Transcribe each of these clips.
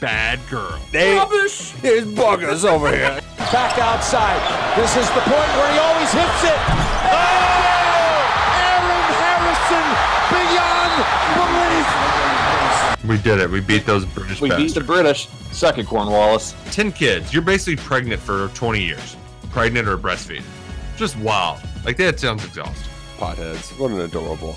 bad girl. Rubbish. There's buggers over here. Back outside. This is the point where he always hits it. Oh! Aaron Harrison beyond belief. We did it. We beat those British We beat the British. Second, Cornwallis. 10 kids. You're basically pregnant for 20 years. Pregnant or breastfeeding. Just wild. Like, that sounds exhausting. Potheads. What an adorable,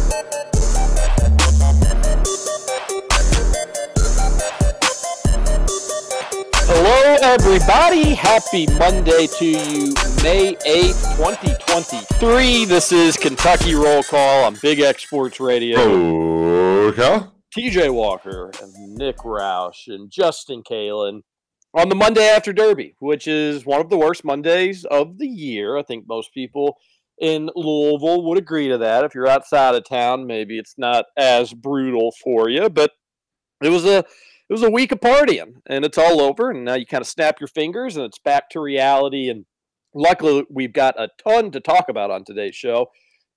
Hello, everybody. Happy Monday to you, May 8th, 2023. This is Kentucky Roll Call on Big X Sports Radio. Okay. TJ Walker and Nick Roush and Justin Kalen on the Monday after Derby, which is one of the worst Mondays of the year. I think most people in Louisville would agree to that. If you're outside of town, maybe it's not as brutal for you, but it was a it was a week of partying and it's all over and now you kind of snap your fingers and it's back to reality and luckily we've got a ton to talk about on today's show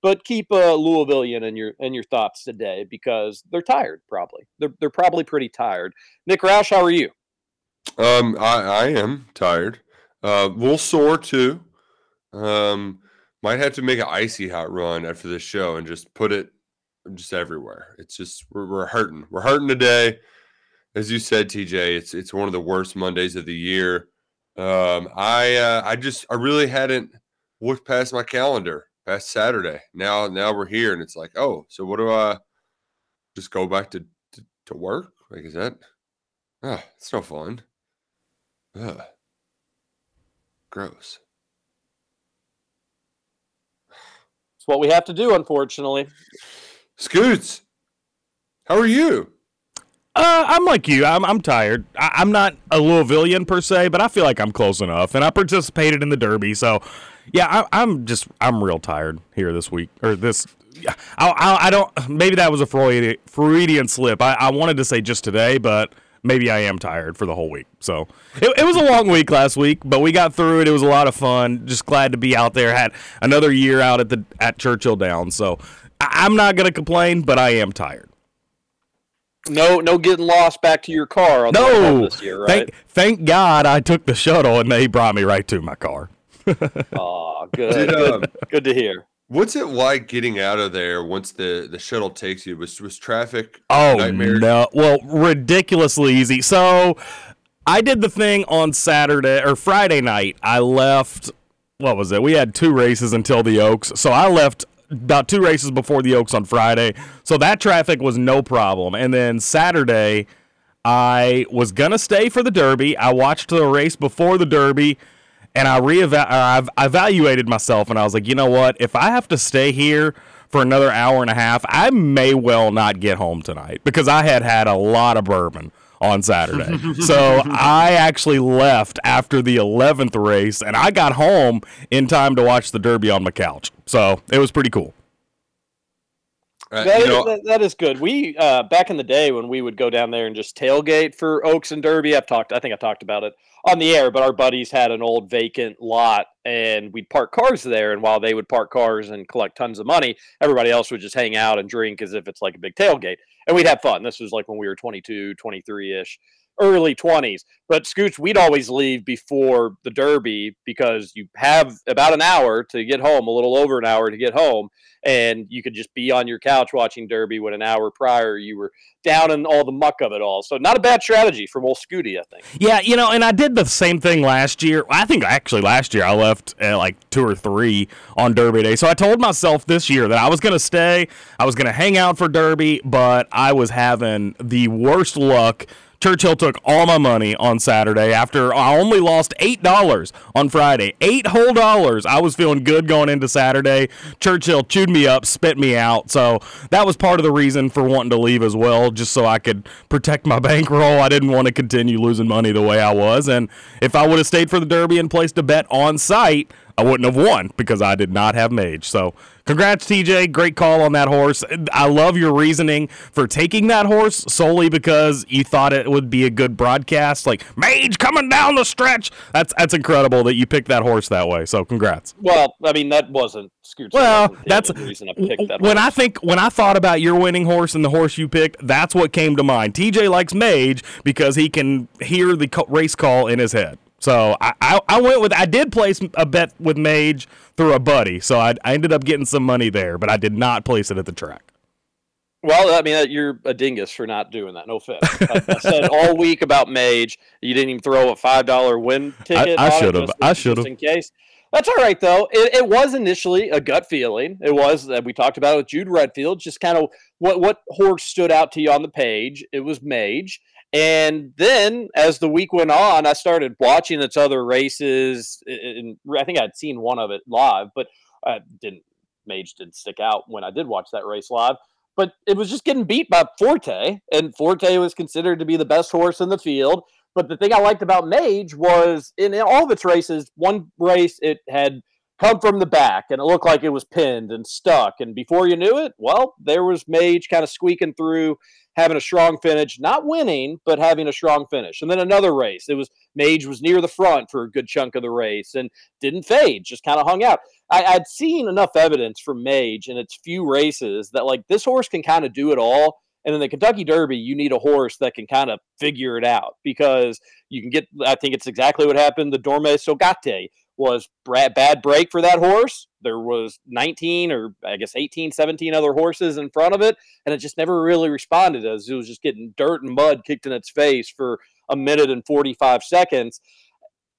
but keep uh, Louisvillian in your in your thoughts today because they're tired. Probably they're they're probably pretty tired. Nick Roush, how are you? Um, I, I am tired. Uh, a little sore too. Um, might have to make an icy hot run after this show and just put it just everywhere. It's just we're, we're hurting. We're hurting today. As you said, TJ, it's it's one of the worst Mondays of the year. Um, I uh, I just I really hadn't looked past my calendar past Saturday. Now now we're here and it's like, oh, so what do I just go back to to, to work? Like is that ah, it's no fun. Ugh. Gross. It's what we have to do, unfortunately. Scoots, how are you? Uh, I'm like you. I'm I'm tired. I, I'm not a Louisvillian per se, but I feel like I'm close enough, and I participated in the Derby, so yeah, I, I'm just I'm real tired here this week or this. I, I, I don't. Maybe that was a Freudian, Freudian slip. I, I wanted to say just today, but maybe I am tired for the whole week. So it, it was a long week last week, but we got through it. It was a lot of fun. Just glad to be out there. Had another year out at the at Churchill Downs, so I, I'm not gonna complain, but I am tired. No, no getting lost back to your car on the way home No, this year, right? thank thank God I took the shuttle and they brought me right to my car. Oh, good, Did, good, um, good to hear. What's it like getting out of there once the, the shuttle takes you? Was was traffic Oh nightmare? no! Well, ridiculously easy. So I did the thing on Saturday or Friday night. I left. What was it? We had two races until the Oaks, so I left about two races before the Oaks on Friday. So that traffic was no problem. And then Saturday, I was gonna stay for the Derby. I watched the race before the Derby, and I reeva- I evaluated myself, and I was like, you know what? If I have to stay here for another hour and a half, I may well not get home tonight because I had had a lot of bourbon on Saturday. so I actually left after the 11th race, and I got home in time to watch the Derby on my couch. So it was pretty cool. Uh, That you is- that- that is good. We uh, back in the day when we would go down there and just tailgate for Oaks and Derby. I've talked. I think I talked about it on the air. But our buddies had an old vacant lot, and we'd park cars there. And while they would park cars and collect tons of money, everybody else would just hang out and drink as if it's like a big tailgate. And we'd have fun. This was like when we were 22, 23 ish. early 20s. But Scooch, we'd always leave before the Derby because you have about an hour to get home, a little over an hour to get home, and you could just be on your couch watching Derby when an hour prior you were down in all the muck of it all. So not a bad strategy from old Scooty, I think. Yeah, you know, and I did the same thing last year. I think actually last year I left at like two or three on Derby Day. So I told myself this year that I was to stay, I was to hang out for Derby, but I was having the worst luck Churchill took all my money on Saturday after I only lost $8 on Friday. Eight whole dollars. I was feeling good going into Saturday. Churchill chewed me up, spit me out. So that was part of the reason for wanting to leave as well, just so I could protect my bankroll. I didn't want to continue losing money the way I was. And if I would have stayed for the Derby and placed a bet on site, I wouldn't have won because I did not have Mage. So, congrats, TJ. Great call on that horse. I love your reasoning for taking that horse solely because you thought it would be a good broadcast. Like Mage coming down the stretch. That's that's incredible that you picked that horse that way. So, congrats. Well, I mean that wasn't Scooch. Well, that's the reason I picked that. when horse. I think when I thought about your winning horse and the horse you picked, that's what came to mind. TJ likes Mage because he can hear the race call in his head. So I, I, I went with I did place a bet with Mage through a buddy, so I, I ended up getting some money there, but I did not place it at the track. Well, I mean, uh, you're a dingus for not doing that. No offense. I, I said all week about Mage. You didn't even throw a five dollar win ticket. I should've. I should've. In case. That's all right though. It, it was initially a gut feeling. It was that we talked about it with Jude Redfield. Just kind of what what horse stood out to you on the page. It was Mage. And then as the week went on, I started watching its other races. And I think I'd seen one of it live, but I didn't. Mage didn't stick out when I did watch that race live but it was just getting beat by Forte, and Forte was considered to be the best horse in the field. But the thing I liked about Mage was in all of its races, one race it had come from the back and it looked like it was pinned and stuck. And before you knew it, well, there was Mage kind of squeaking through, having a strong finish, not winning, but having a strong finish. And then another race, it was Mage was near the front for a good chunk of the race and didn't fade, just kind of hung out. I, I'd seen enough evidence from Mage in its few races that like this horse can kind of do it all. And in the Kentucky Derby, you need a horse that can kind of figure it out because you can get. I think it's exactly what happened. The Derma Sotogake was bad break for that horse. There was 19 or I guess 18, 17 other horses in front of it, and it just never really responded as it was just getting dirt and mud kicked in its face for a minute and 45 seconds.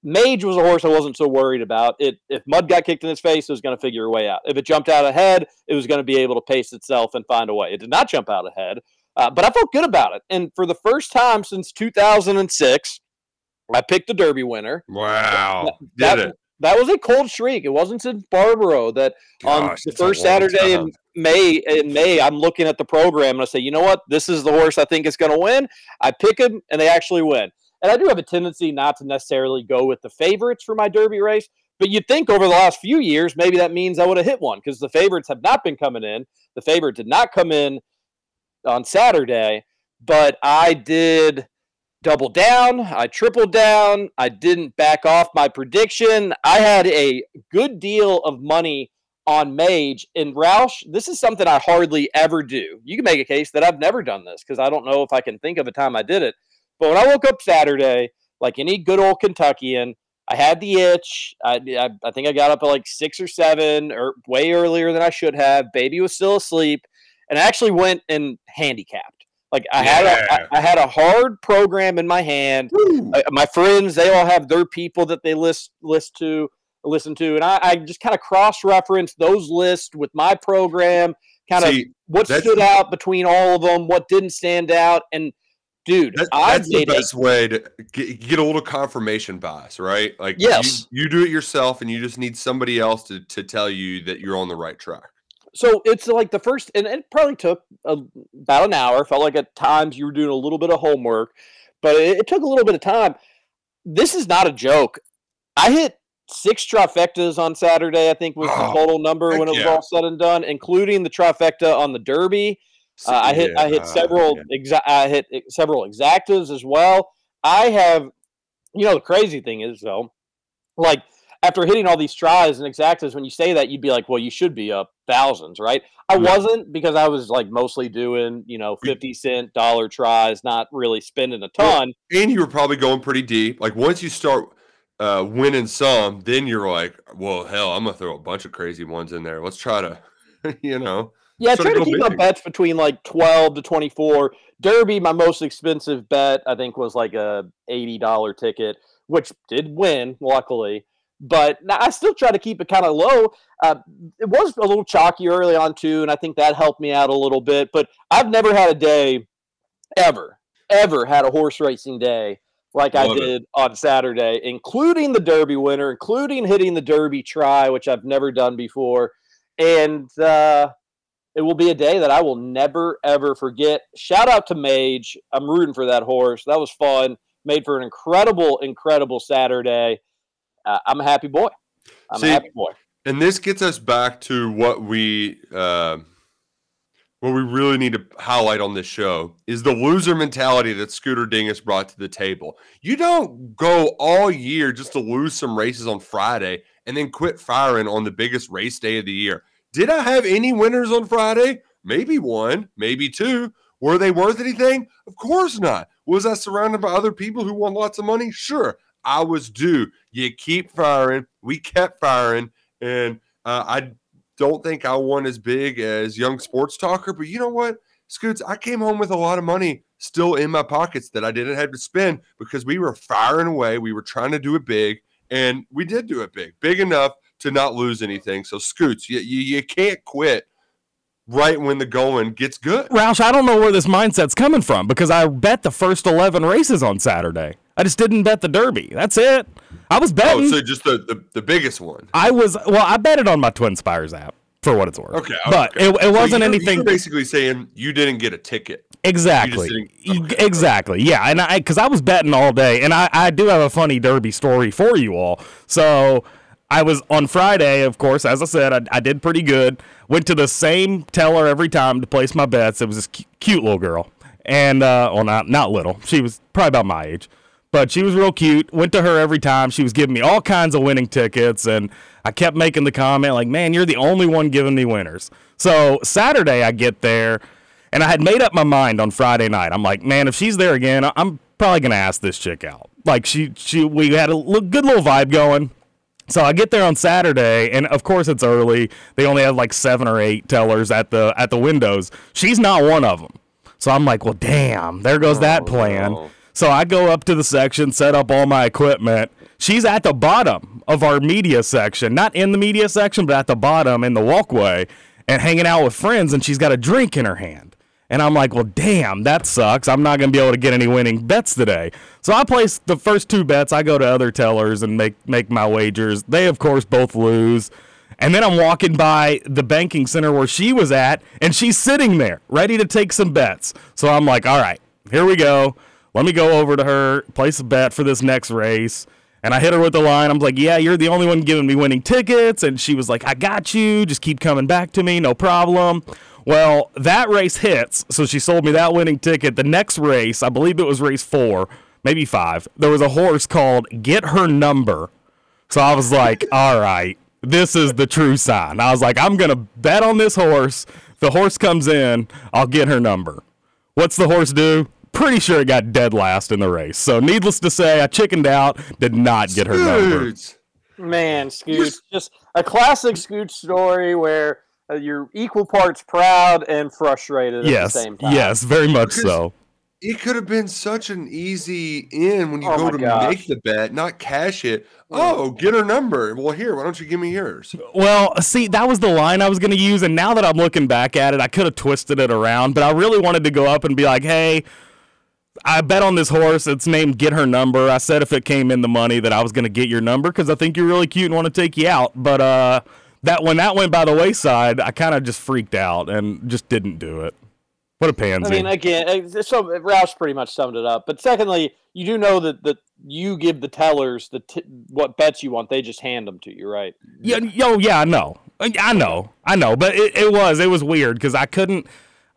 Mage was a horse I wasn't so worried about. It if mud got kicked in its face, it was going to figure a way out. If it jumped out ahead, it was going to be able to pace itself and find a way. It did not jump out ahead, uh, but I felt good about it. And for the first time since 2006, I picked the Derby winner. Wow. That, Did it. That was a cold streak. It wasn't since Barbaro that on the first Saturday in. May. In May, I'm looking at the program and I say, you know what, this is the horse I think is going to win. I pick him, and they actually win. And I do have a tendency not to necessarily go with the favorites for my Derby race. But you'd think over the last few years, maybe that means I would have hit one because the favorites have not been coming in. The favorite did not come in on Saturday, but I did double down. I tripled down. I didn't back off my prediction. I had a good deal of money on Mage. And Roush, this is something I hardly ever do. You can make a case that I've never done this because I don't know if I can think of a time I did it. But when I woke up Saturday, like any good old Kentuckian, I had the itch. I, I, I think I got up at like six or seven, or way earlier than I should have. Baby was still asleep, and I actually went and handicapped. Like I had, a, Yeah. I, I had a hard program in my hand. Uh, my friends, they all have their people that they list list to listen to, and I, I just kind of cross reference those lists with my program. Kind of what stood out between all of them, what didn't stand out, and dude, That's, the made a best way to get, get a little confirmation bias, right? Like, Yes. you, you do it yourself, and you just need somebody else to, to tell you that you're on the right track. So it's like the first and it probably took a, about an hour felt like at times you were doing a little bit of homework but it, it took a little bit of time this is not a joke i hit six trifectas on saturday i think was the Oh, total number when it was yeah. all said and done including the trifecta on the derby uh, I hit I hit Yeah, several yeah. exa- I hit several exactas as well. I have, you know, the crazy thing is though, like after hitting all these tries and exactas, when you say that, you'd be like, well, you should be up thousands, right? I wasn't because I was like mostly doing, you know, 50 cent dollar tries, not really spending a Well, ton. and you were probably going pretty deep. Like once you start uh, winning some, then you're like, well, hell, I'm gonna throw a bunch of crazy ones in there. Let's try to, you know, Yeah, Try to to keep my bets between like 12 to 24. Derby, my most expensive bet, I think was like a $80 ticket, which did win, luckily. But I still try to keep it kind of low. Uh, it was a little chalky early on, too, and I think that helped me out a little bit. But I've never had a day ever, ever had a horse racing day like I Love it. did on Saturday, including the Derby winner, including hitting the Derby try, which I've never done before. And, uh, it will be a day that I will never ever forget. Shout out to Mage. I'm rooting for that horse. That was fun. Made for an incredible, incredible Saturday. Uh, I'm a happy boy. I'm See, a happy boy. and this gets us back to what we uh, what we really need to highlight on this show is the loser mentality that Scooter Dingus brought to the table. You don't go all year just to lose some races on Friday and then quit firing on the biggest race day of the year. Did I have any winners on Friday? Maybe one, maybe two. Were they worth anything? Of course not. Was I surrounded by other people who won lots of money? Sure, I was due. You keep firing. We kept firing, and uh, I don't think I won as big as Young Sports Talker. But you know what, Scoots? I came home with a lot of money still in my pockets that I didn't have to spend because we were firing away. We were trying to do it big, and we did do it big, big enough to not lose anything. So, Scoots, you, you, you can't quit right when the going gets good. Roush, I don't know where this mindset's coming from because I bet the first 11 races on Saturday. I just didn't bet the Derby. That's it. I was betting. Oh, so just the, the, the biggest one. I was, well, I bet it on my Twin Spires app for what it's worth. Okay, But okay. it, it wasn't anything. You're basically saying you didn't get a ticket. Exactly. You- okay, exactly. Yeah, and I because I was betting all day, and I I do have a funny Derby story for you all. So I was on Friday, of course, as I said, I, I did pretty good. Went to the same teller every time to place my bets. It was this cu- cute little girl, and uh, well, not not little. She was probably about my age. But she was real cute. Went to her every time. She was giving me all kinds of winning tickets, and I kept making the comment like, "Man, you're the only one giving me winners." So Saturday, I get there, and I had made up my mind on Friday night. I'm like, man, if she's there again, I'm probably gonna ask this chick out. Like she, she, we had a good little vibe going. So I get there on Saturday, and of course it's early. They only have like seven or eight tellers at the at the windows. She's not one of them. So I'm like, well, damn, there goes that oh, plan. no. So I go up to the section, set up all my equipment. She's at the bottom of our media section, not in the media section, but at the bottom in the walkway, and hanging out with friends. And she's got a drink in her hand. And I'm like, well, damn, that sucks. I'm not going to be able to get any winning bets today. So I place the first two bets. I go to other tellers and make, make my wagers. They, of course, both lose. And then I'm walking by the banking center where she was at, and she's sitting there ready to take some bets. So I'm like, all right, here we go. Let me go over to her, place a bet for this next race. And I hit her with the line. I'm like, yeah, you're the only one giving me winning tickets. And she was like, I got you. Just keep coming back to me. No problem. Well, that race hits. So she sold me that winning ticket. The next race, I believe it was race four, maybe five, there was a horse called Get Her Number. So I was like, all right, this is the true sign. I was like, I'm going to bet on this horse. The horse comes in, I'll get her number. What's the horse do? Pretty sure it got dead last in the race. So, needless to say, I chickened out, did not get her number. Dudes. Man, Scooch, just a classic Scooch story where uh, you're equal parts proud and frustrated at Yes, the same time. yes, very much Because- so. It could have been such an easy in when you Oh go to gosh. make the bet, not cash it. Oh, get her number. Well, here, why don't you give me yours? Well, see, that was the line I was going to use, and now that I'm looking back at it, I could have twisted it around, but I really wanted to go up and be like, hey, I bet on this horse. It's named Get Her Number. I said if it came in the money that I was going to get your number because I think you're really cute and want to take you out. But uh, that when that went by the wayside, I kind of just freaked out and just didn't do it. What a pansy. I mean, again, uh, so Roush pretty much summed it up. But secondly, you do know that that you give the tellers the t- what bets you want. They just hand them to you, right? Yeah, yo, yeah, I know, I know, I know, but it, it was it was weird because I couldn't.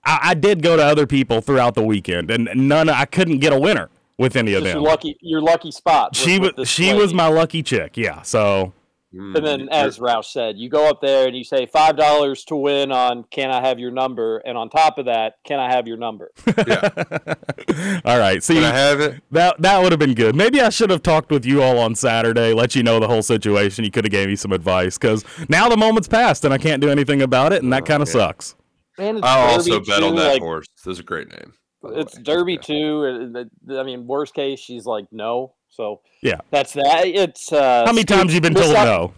I, I did go to other people throughout the weekend, and none. I couldn't get a winner with any of them. your lucky, your lucky spot. with- she was this she was my lucky chick. Yeah, so Mm, And then, as Roush said, you go up there and you say five dollars to win on "Can I have your number?" and on top of that, "Can I have your number?" Yeah. all right. See, can I have it? that that would have been good. Maybe I should have talked with you all on Saturday, let you know the whole situation. You could have gave me some advice because now the moment's passed and I can't do anything about it, and that kind of yeah. sucks. Man, it's I'll also Derby bet on that like, horse. That's a great name. It's way. Derby Yeah. too. and the- the- I mean, worst case, she's like no. So Yeah. that's that. It's uh, How many times you been told op- no?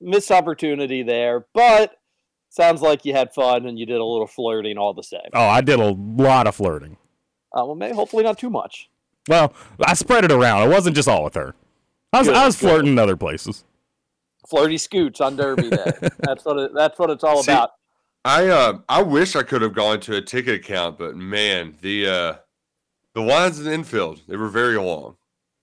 Missed opportunity there, but sounds like you had fun and you did a little flirting all the same. Oh, I did a lot of flirting. Uh, well, maybe hopefully not too much. Well, I spread it around. It wasn't just all with her. I was Good, I was flirting in other places. Flirty scoots on Derby Day. that's what it, that's what it's all See, about. I uh, I wish I could have gone to a ticket account, but man, the uh, the lines in the infield they were very long,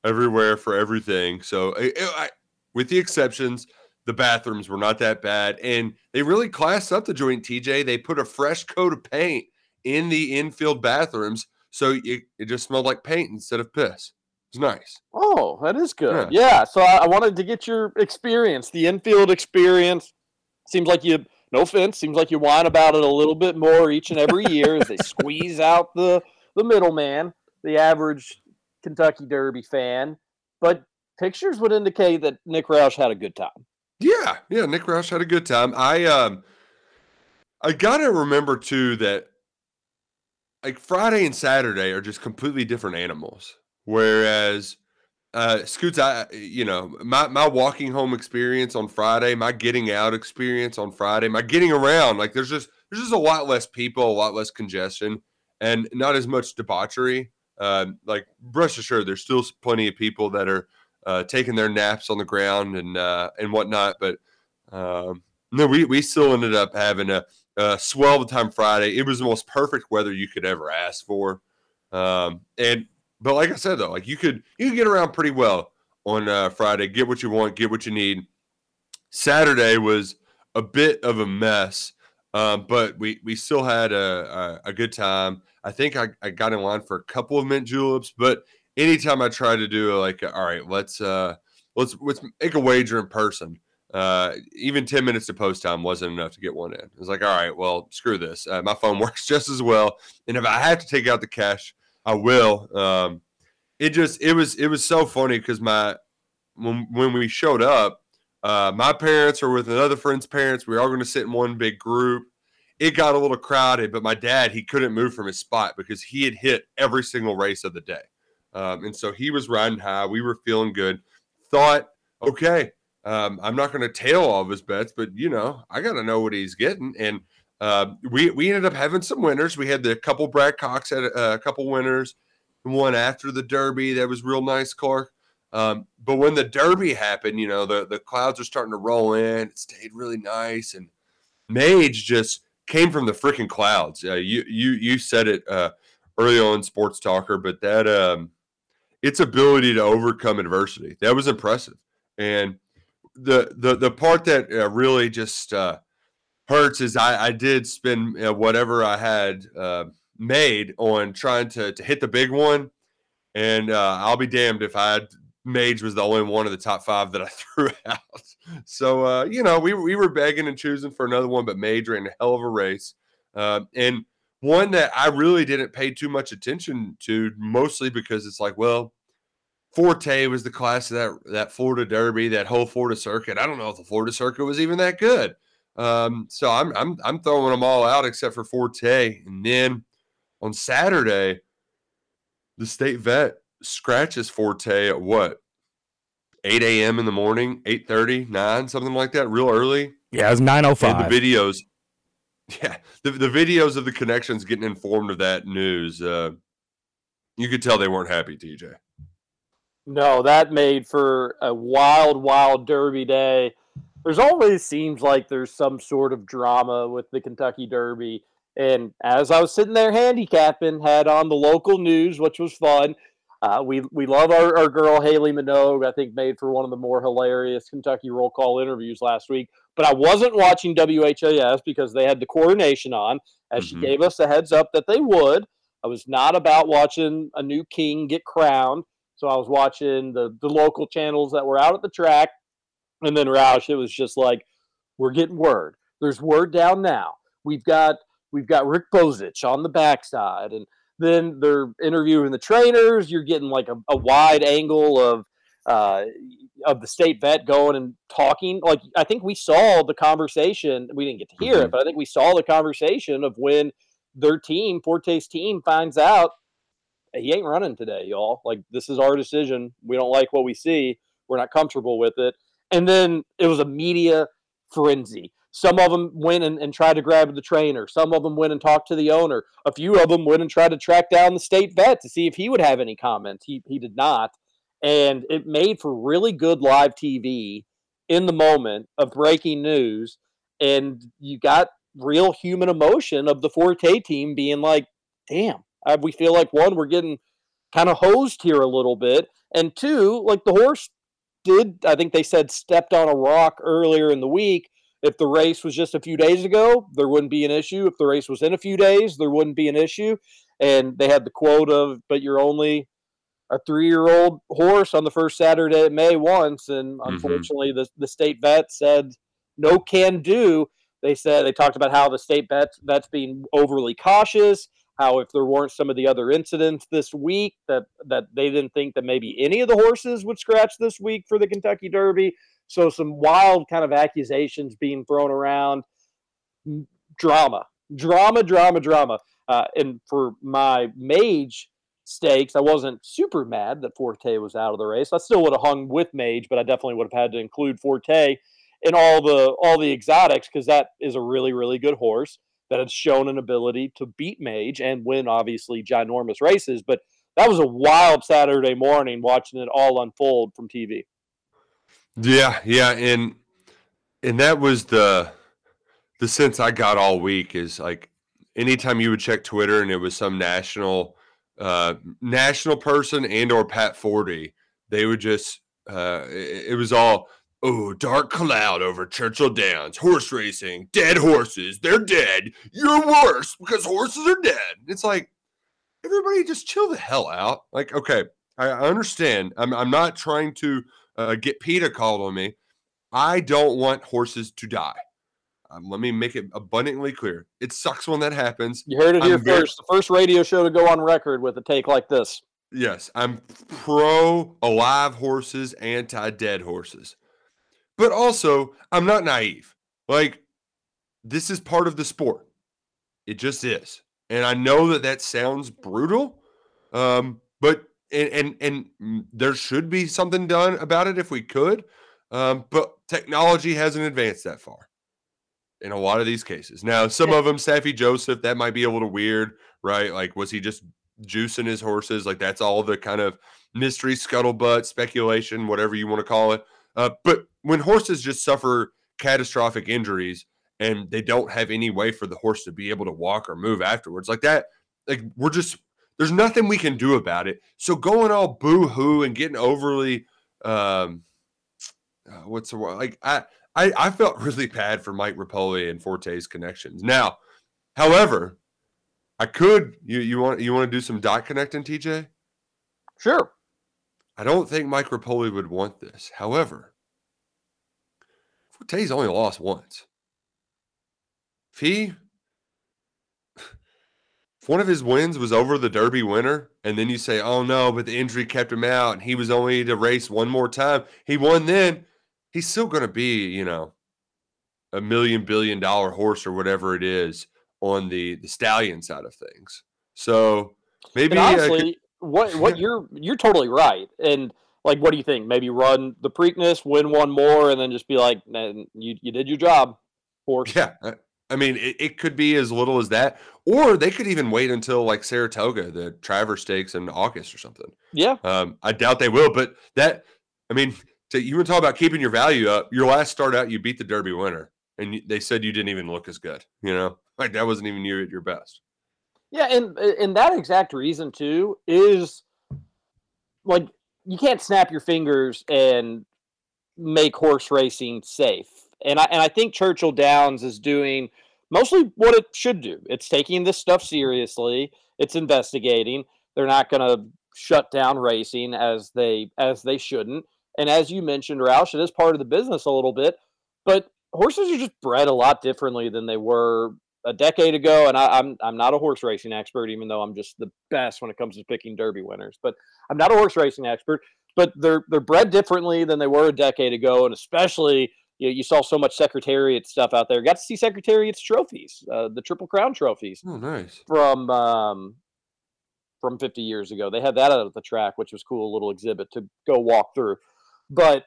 everywhere for everything. So I, I, with the exceptions, the bathrooms were not that bad, and they really classed up the joint. TJ, they put a fresh coat of paint in the infield bathrooms, so it, it just smelled like paint instead of piss. It's nice. Oh, that is good. Yeah. so I, I wanted to get your experience, the infield experience. Seems like you, no offense, seems like you whine about it a little bit more each and every year as they squeeze out the the middleman, the average Kentucky Derby fan. But pictures would indicate that Nick Roush had a good time. Yeah, yeah. Nick Roush had a good time. I um, I gotta remember too that like Friday and Saturday are just completely different animals. Whereas uh Scoots, I you know my my walking home experience on Friday, my getting out experience on Friday, my getting around like there's just there's just a lot less people, a lot less congestion, and not as much debauchery. Uh, like rest assured, there's still plenty of people that are uh, taking their naps on the ground and uh, and whatnot. But um, no, we we still ended up having a, a swell of time Friday. It was the most perfect weather you could ever ask for. Um, and but like I said though, like you could you could get around pretty well on uh, Friday. Get what you want, get what you need. Saturday was a bit of a mess, um, but we we still had a, a, a good time. I think I, I got in line for a couple of mint juleps, but anytime I try to do like, all right, let's uh let's let's make a wager in person. Uh, even 10 minutes to post time wasn't enough to get one in. It was like, all right, well, screw this. Uh, my phone works just as well. And if I have to take out the cash, I will. Um, it just, it was, it was so funny because my, when, when we showed up, uh, my parents are with another friend's parents. We were all going to sit in one big group. It got a little crowded, but my dad, he couldn't move from his spot because he had hit every single race of the day. Um, and so he was riding high. We were feeling good. Thought, okay, um, I'm not going to tail all of his bets, but you know, I got to know what he's getting. And uh, we we ended up having some winners. We had the couple Brad Cox had a, a couple winners, one after the Derby that was real nice, Clark. Um, but when the Derby happened, you know, the the clouds are starting to roll in. It stayed really nice, and Mage just came from the freaking clouds. Uh, you you you said it uh, early on, Sports Talker, but that um, its ability to overcome adversity that was impressive, and the the the part that uh, really just uh, hurts is I, I did spend uh, whatever I had uh, made on trying to to hit the big one, and uh, I'll be damned if I Mage was the only one of the top five that I threw out. So uh, you know we we were begging and choosing for another one, but Mage ran a hell of a race, um, and one that I really didn't pay too much attention to, mostly because it's like well. Forte was the class of that that Florida Derby, that whole Florida circuit. I don't know if the Florida circuit was even that good. Um, so I'm I'm I'm throwing them all out except for Forte. And then on Saturday, the state vet scratches Forte at what? 8 a.m. in the morning, 8 9, something like that, real early. Yeah, it was 905. And the videos, yeah, the, the videos of the connections getting informed of that news, uh, you could tell they weren't happy, TJ. No, that made for a wild, wild Derby day. There's always seems like there's some sort of drama with the Kentucky Derby. And as I was sitting there handicapping, had on the local news, which was fun. Uh, we we love our, our girl Haley Minogue. I think made for one of the more hilarious Kentucky roll call interviews last week. But I wasn't watching WHAS because they had the coronation on, as Mhm. she gave us a heads up that they would. I was not about watching a new king get crowned. So I was watching the, the local channels that were out at the track. And then Roush, it was just like, we're getting word. There's word down now. We've got we've got Rick Bozich on the backside, and then they're interviewing the trainers. You're getting like a, a wide angle of uh, of the state vet going and talking. Like I think we saw the conversation. We didn't get to hear Mhm. it, but I think we saw the conversation of when their team, Forte's team, finds out he ain't running today, y'all. Like this is our decision. We don't like what we see. We're not comfortable with it. And then it was a media frenzy. Some of them went and, and tried to grab the trainer. Some of them went and talked to the owner. A few of them went and tried to track down the state vet to see if he would have any comments. He, he did not. And it made for really good live TV in the moment of breaking news. And you got real human emotion of the Forte team being like, damn, we feel like one, we're getting kind of hosed here a little bit. And two, like the horse did, I think they said stepped on a rock earlier in the week. If the race was just a few days ago, there wouldn't be an issue. If the race was in a few days, there wouldn't be an issue. And they had the quote of, but you're only a three year old horse on the first Saturday of May once. And mm-hmm. unfortunately, the, the state vet said, no can do. They said they talked about how the state vets, vets being overly cautious, how if there weren't some of the other incidents this week that that they didn't think that maybe any of the horses would scratch this week for the Kentucky Derby. So some wild kind of accusations being thrown around. Drama, drama, drama, drama. Uh, and for my Mage stakes, I wasn't super mad that Forte was out of the race. I still would have hung with Mage, but I definitely would have had to include Forte in all the all the exotics because that is a really really good horse that has shown an ability to beat Mage and win obviously ginormous races. But that was a wild Saturday morning watching it all unfold from TV. Yeah, yeah, and and that was the the sense I got all week is like anytime you would check Twitter and it was some national uh national person and or Pat Forde, they would just uh it, it was all oh dark cloud over Churchill Downs, horse racing, dead horses, they're dead. You're worse because horses are dead. It's like everybody just chill the hell out. Like, okay, I, I understand. I'm I'm not trying to uh, get PETA called on me. I don't want horses to die. Um, let me make it abundantly clear. It sucks when that happens. You heard it here I'm very- first. The first radio show to go on record with a take like this. Yes, I'm pro alive horses, anti dead horses. But also, I'm not naive. Like, this is part of the sport. It just is. And I know that that sounds brutal, um, but and, and and there should be something done about it if we could. Um, but technology hasn't advanced that far in a lot of these cases. Now, some of them, Saffie Joseph, that might be a little weird, right? Like, was he just juicing his horses? Like, that's all the kind of mystery, scuttlebutt, speculation, whatever you want to call it. Uh, but when horses just suffer catastrophic injuries and they don't have any way for the horse to be able to walk or move afterwards, like that, like we're just there's nothing we can do about it. So going all boo hoo and getting overly, um, uh, what's the word? Like I, I, I felt really bad for Mike Repole and Forte's connections. Now, however, I could you you want you want to do some dot connecting, TJ? Sure. I don't think Mike Repole would want this. However, Forte's only lost once. If he, if one of his wins was over the Derby winner, and then you say, "Oh no," but the injury kept him out, and he was only to race one more time. He won then. He's still going to be, you know, a million billion dollar horse or whatever it is on the the stallion side of things. So maybe And uh, honestly, what what you're you're totally right. And like, what do you think? Maybe run the Preakness, win one more, and then just be like, "Man, you you did your job, horse." Yeah. I- mean, it, it could be as little as that, or they could even wait until like Saratoga, the Travers Stakes in August or something. Yeah. Um, I doubt they will, but that, I mean, to, you want to talk about keeping your value up. Your last start out, you beat the Derby winner, and you, they said you didn't even look as good. You know, like that wasn't even you at your best. Yeah, and and that exact reason too is like you can't snap your fingers and make horse racing safe. And I and I think Churchill Downs is doing mostly what it should do. It's taking this stuff seriously. It's investigating. They're not going to shut down racing as they as they shouldn't. And as you mentioned, Roush, it is part of the business a little bit, but horses are just bred a lot differently than they were a decade ago. And I, I'm I'm not a horse racing expert, even though I'm just the best when it comes to picking Derby winners. But I'm not a horse racing expert. But they're they're bred differently than they were a decade ago, and especially you, know, you saw so much Secretariat stuff out there. Got to see Secretariat's trophies, uh, the Triple Crown trophies Oh, nice. from um, from 50 years ago. They had that out at the track, which was cool, a little exhibit to go walk through. But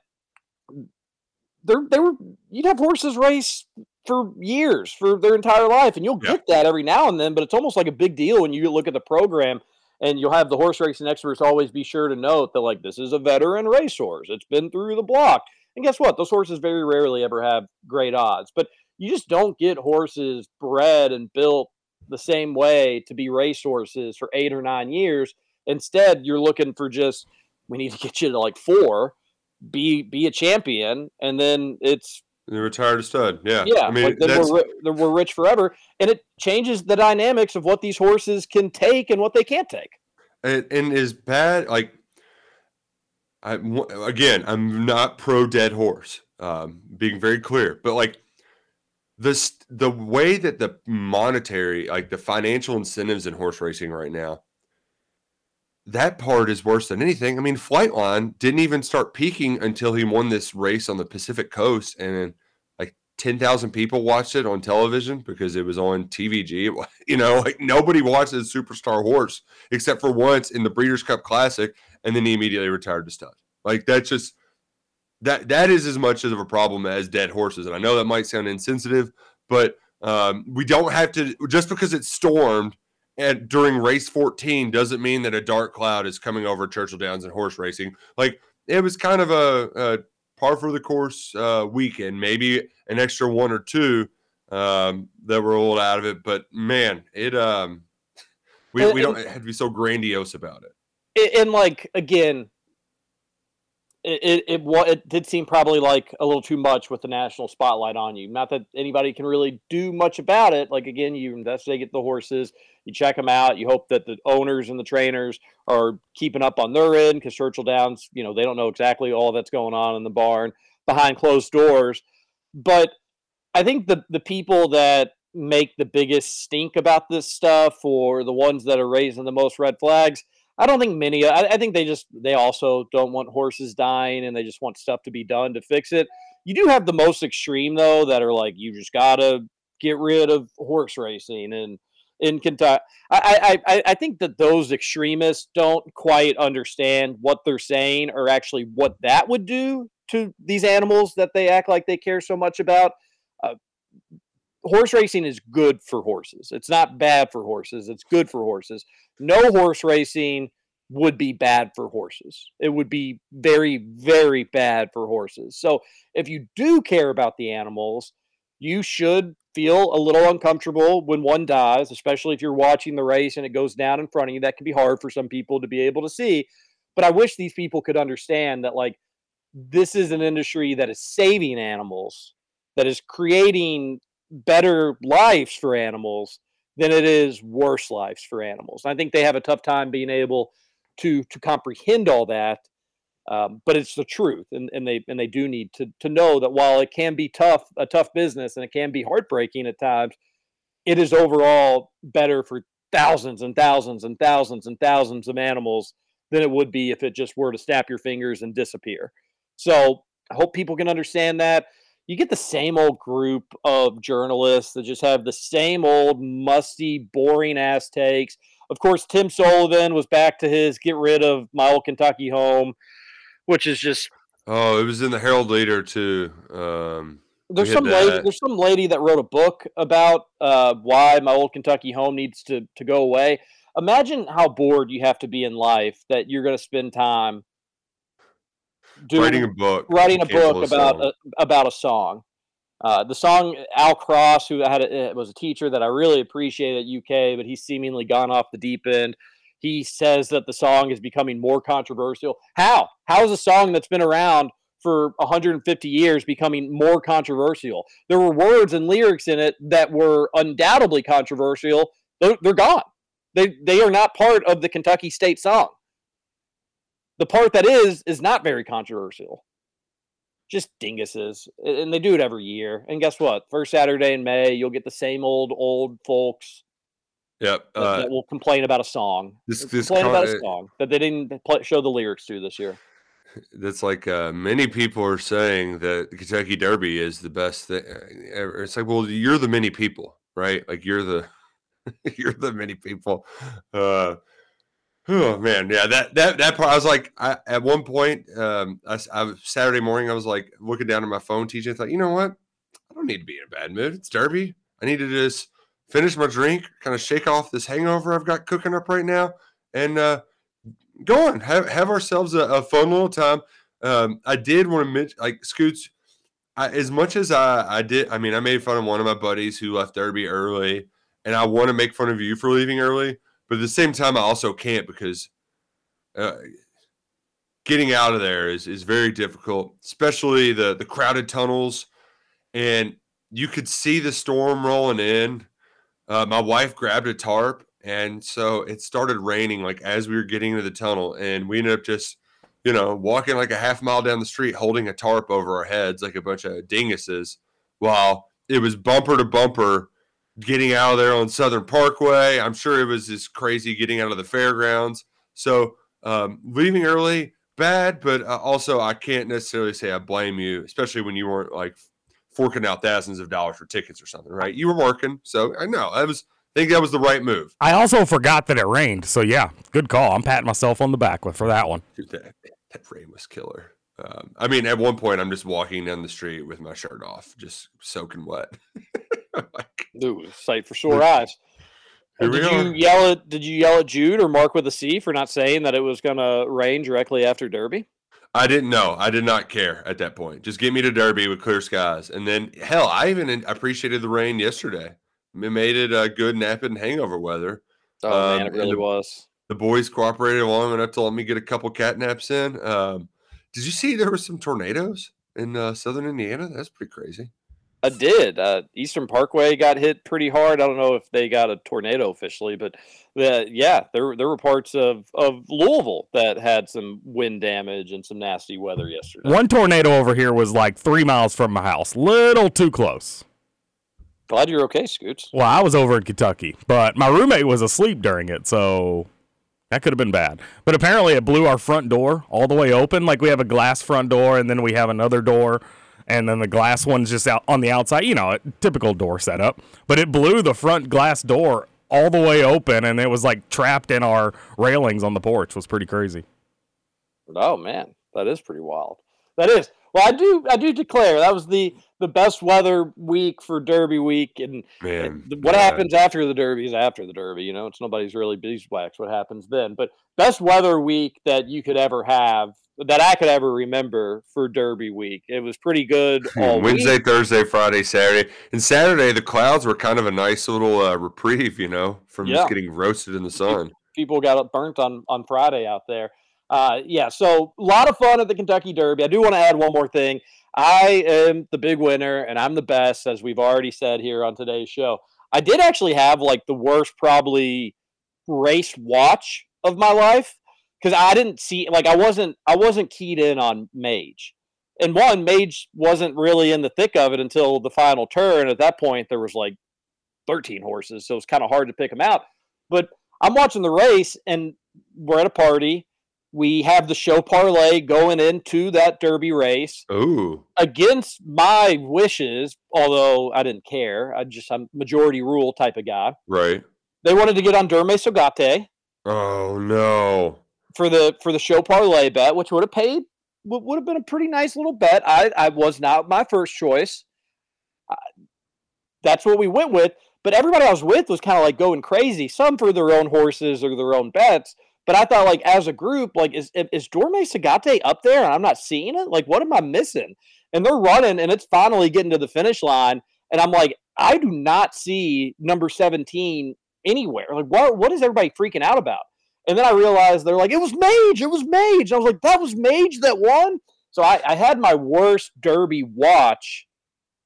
there, they were you'd have horses race for years, for their entire life, and you'll Yeah. get that every now and then. But it's almost like a big deal when you look at the program. And you'll have the horse racing experts always be sure to note that, like, this is a veteran racehorse. It's been through the block. And guess what? Those horses very rarely ever have great odds. But you just don't get horses bred and built the same way to be race horses for eight or nine years. Instead, you're looking for just we need to get you to like four, be be a champion, and then it's They retired a stud. Yeah. yeah, I mean, like then we're, then we're rich forever, and it changes the dynamics of what these horses can take and what they can't take. and, and is bad. Like, I again, I'm not pro dead horse. Um, being very clear, but like this, the way that the monetary, like the financial incentives in horse racing right now, that part is worse than anything. I mean, Flightline didn't even start peaking until he won this race on the Pacific Coast, and like ten thousand people watched it on television because it was on TVG. You know, like nobody watches a Superstar Horse except for once in the Breeders' Cup Classic, and then he immediately retired to stud. Like that's just that that is as much of a problem as dead horses. And I know that might sound insensitive, but um, we don't have to just because it stormed and during race 14 doesn't mean that a dark cloud is coming over Churchill Downs and horse racing. Like it was kind of a, a par for the course uh, weekend, maybe an extra one or two um, that were rolled out of it. But man, it um, we, we don't have to be so grandiose about it. And like again, it it it, it did seem probably like a little too much with the national spotlight on you. Not that anybody can really do much about it. Like again, you investigate the horses, you check them out. You hope that the owners and the trainers are keeping up on their end because Churchill Downs, you know, they don't know exactly all that's going on in the barn behind closed doors. But I think the the people that make the biggest stink about this stuff or the ones that are raising the most red flags I don't think many. I, I think they just they also don't want horses dying, and they just want stuff to be done to fix it. You do have the most extreme though, that are like you just gotta get rid of horse racing, and in Kentucky, I I I, think that those extremists don't quite understand what they're saying, or actually what that would do to these animals that they act like they care so much about. Uh, horse racing is good for horses. It's not bad for horses. It's good for horses no horse racing would be bad for horses. It would be very, very bad for horses. So if you do care about the animals, you should feel a little uncomfortable when one dies, especially if you're watching the race and it goes down in front of you. That can be hard for some people to be able to see. But I wish these people could understand that, like, this is an industry that is saving animals, that is creating better lives for animals than it is worse lives for animals. And I think they have a tough time being able to to comprehend all that. Um, but it's the truth, and, and they and they do need to to know that while it can be tough, a tough business, and it can be heartbreaking at times, it is overall better for thousands and thousands and thousands and thousands of animals than it would be if it just were to snap your fingers and disappear. So I hope people can understand that you get the same old group of journalists that just have the same old musty, boring ass takes. Of course, Tim Sullivan was back to his get rid of my old Kentucky home, which is just Oh, it was in the Herald Leader too. Um, there's some lady that. there's some lady that wrote a book about uh, why my old Kentucky home needs to to go away. Imagine how bored you have to be in life that you're going to spend time doing writing a book, writing a book about a, about a song. Uh, the song Al Cross, who I had a, uh, was a teacher that I really appreciated at UK, but he's seemingly gone off the deep end. He says that the song is becoming more controversial. How? How is a song that's been around for 150 years becoming more controversial? There were words and lyrics in it that were undoubtedly controversial. They're, they're gone. They they are not part of the Kentucky state song. The part that is is not very controversial. Just dinguses, and they do it every year. And guess what? First Saturday in May, you'll get the same old old folks Yep. that, Uh, that will complain about a song. this- this complain about a uh, song that they didn't play, show the lyrics to this year. that's like uh, many people are saying that the Kentucky Derby is the best thing. ever. It's like, well, you're the many people, right? Like you're the you're the many people. Uh, oh man, yeah, that that that part. I was like, I, at one point, um, I, I was- Saturday morning, I was like looking down at my phone, teaching. I thought, you know what? I don't need to be in a bad mood. It's Derby. I need to just finish my drink, kind of shake off this hangover I've got cooking up right now, and uh, go on, have have ourselves a, a fun little time. Um, I did want to mention, like Scoots, I, as much as I I did. I mean, I made fun of one of my buddies who left Derby early, and I want to make fun of you for leaving early, but at the same time, I also can't because uh, getting out of there is is very difficult, especially the the crowded tunnels, and you could see the storm rolling in. Uh, my wife grabbed a tarp, and so it started raining like as we were getting into the tunnel, and we ended up just, you know, walking like a half mile down the street, holding a tarp over our heads like a bunch of dinguses, while it was bumper to bumper getting out of there on Southern Parkway. I'm sure it was just crazy getting out of the fairgrounds. So um, leaving early, bad, but uh, also I can't necessarily say I blame you, especially when you weren't like forking out thousands of dollars for tickets or something, right? You were working, so I know I was. I think that was the right move. I also forgot that it rained. So yeah, good call. I'm patting myself on the back with for that one. Dude, that, that rain was killer. Um, I mean, at one point, I'm just walking down the street with my shirt off, just soaking wet. like, Ooh, sight for sore eyes. here And we did are. you yell at did you yell at Jude or Mark with a C for not saying that it was gonna rain directly after Derby? I didn't know. I did not care at that point. Just get me to Derby with clear skies, and then hell, I even appreciated the rain yesterday. It made it a good napping hangover weather. Oh Um, man, it really the- was. The boys cooperated long enough to let me get a couple cat naps in. Um, did you see there were some tornadoes in uh, southern Indiana? That's pretty crazy. I did. Uh, Eastern Parkway got hit pretty hard. I don't know if they got a tornado officially, but the, yeah, there there were parts of, of Louisville that had some wind damage and some nasty weather yesterday. One tornado over here was like three miles from my house. Little too close. Glad you're okay, Scoots. Well, I was over in Kentucky, but my roommate was asleep during it, so that could have been bad. But apparently, it blew our front door all the way open. Like we have a glass front door, and then we have another door, and then the glass one's just out on the outside. You know, a typical door setup. But it blew the front glass door all the way open, and it was like trapped in our railings on the porch. It was pretty crazy. Oh man, that is pretty wild. That is. Well, I do I do declare that was the the best weather week for Derby week, and Man, And what yeah. happens after the Derby is after the Derby. You know, it's nobody's really beeswax what happens then. But best weather week that you could ever have, that I could ever remember for Derby week. It was pretty good all Wednesday, week. Thursday, Friday, Saturday, and Saturday. The clouds were kind of a nice little uh, reprieve, you know, from Yeah. just getting roasted in the sun. People got burnt on on Friday out there. Uh, yeah, so a lot of fun at the Kentucky Derby. I do want to add one more thing. I am the big winner, and I'm the best, as we've already said here on today's show. I did actually have like the worst, probably race watch of my life because I didn't see like I wasn't I wasn't keyed in on Mage, and one Mage wasn't really in the thick of it until the final turn. At that point, there was like 13 horses, so it's kind of hard to pick them out. But I'm watching the race, and we're at a party. We have the show parlay going into that Derby race Ooh, against my wishes, although I didn't care. I just I'm majority rule type of guy. right. They wanted to get on Derma Sotogake Oh no. For the for the show parlay bet, which would have paid would, would have been a pretty nice little bet. I I was not my first choice. I, that's what we went with, but everybody I was with was kind of like going crazy. Some for their own horses or their own bets. But I thought, like, as a group, like, is is Derma Sotogake up there and I'm not seeing it? Like, what am I missing? And they're running, and it's finally getting to the finish line, and I'm like, I do not see number 17 anywhere. Like, what what is everybody freaking out about? And then I realized they're like, it was Mage, it was Mage. I was like, that was Mage that won. So I, I had my worst Derby watch,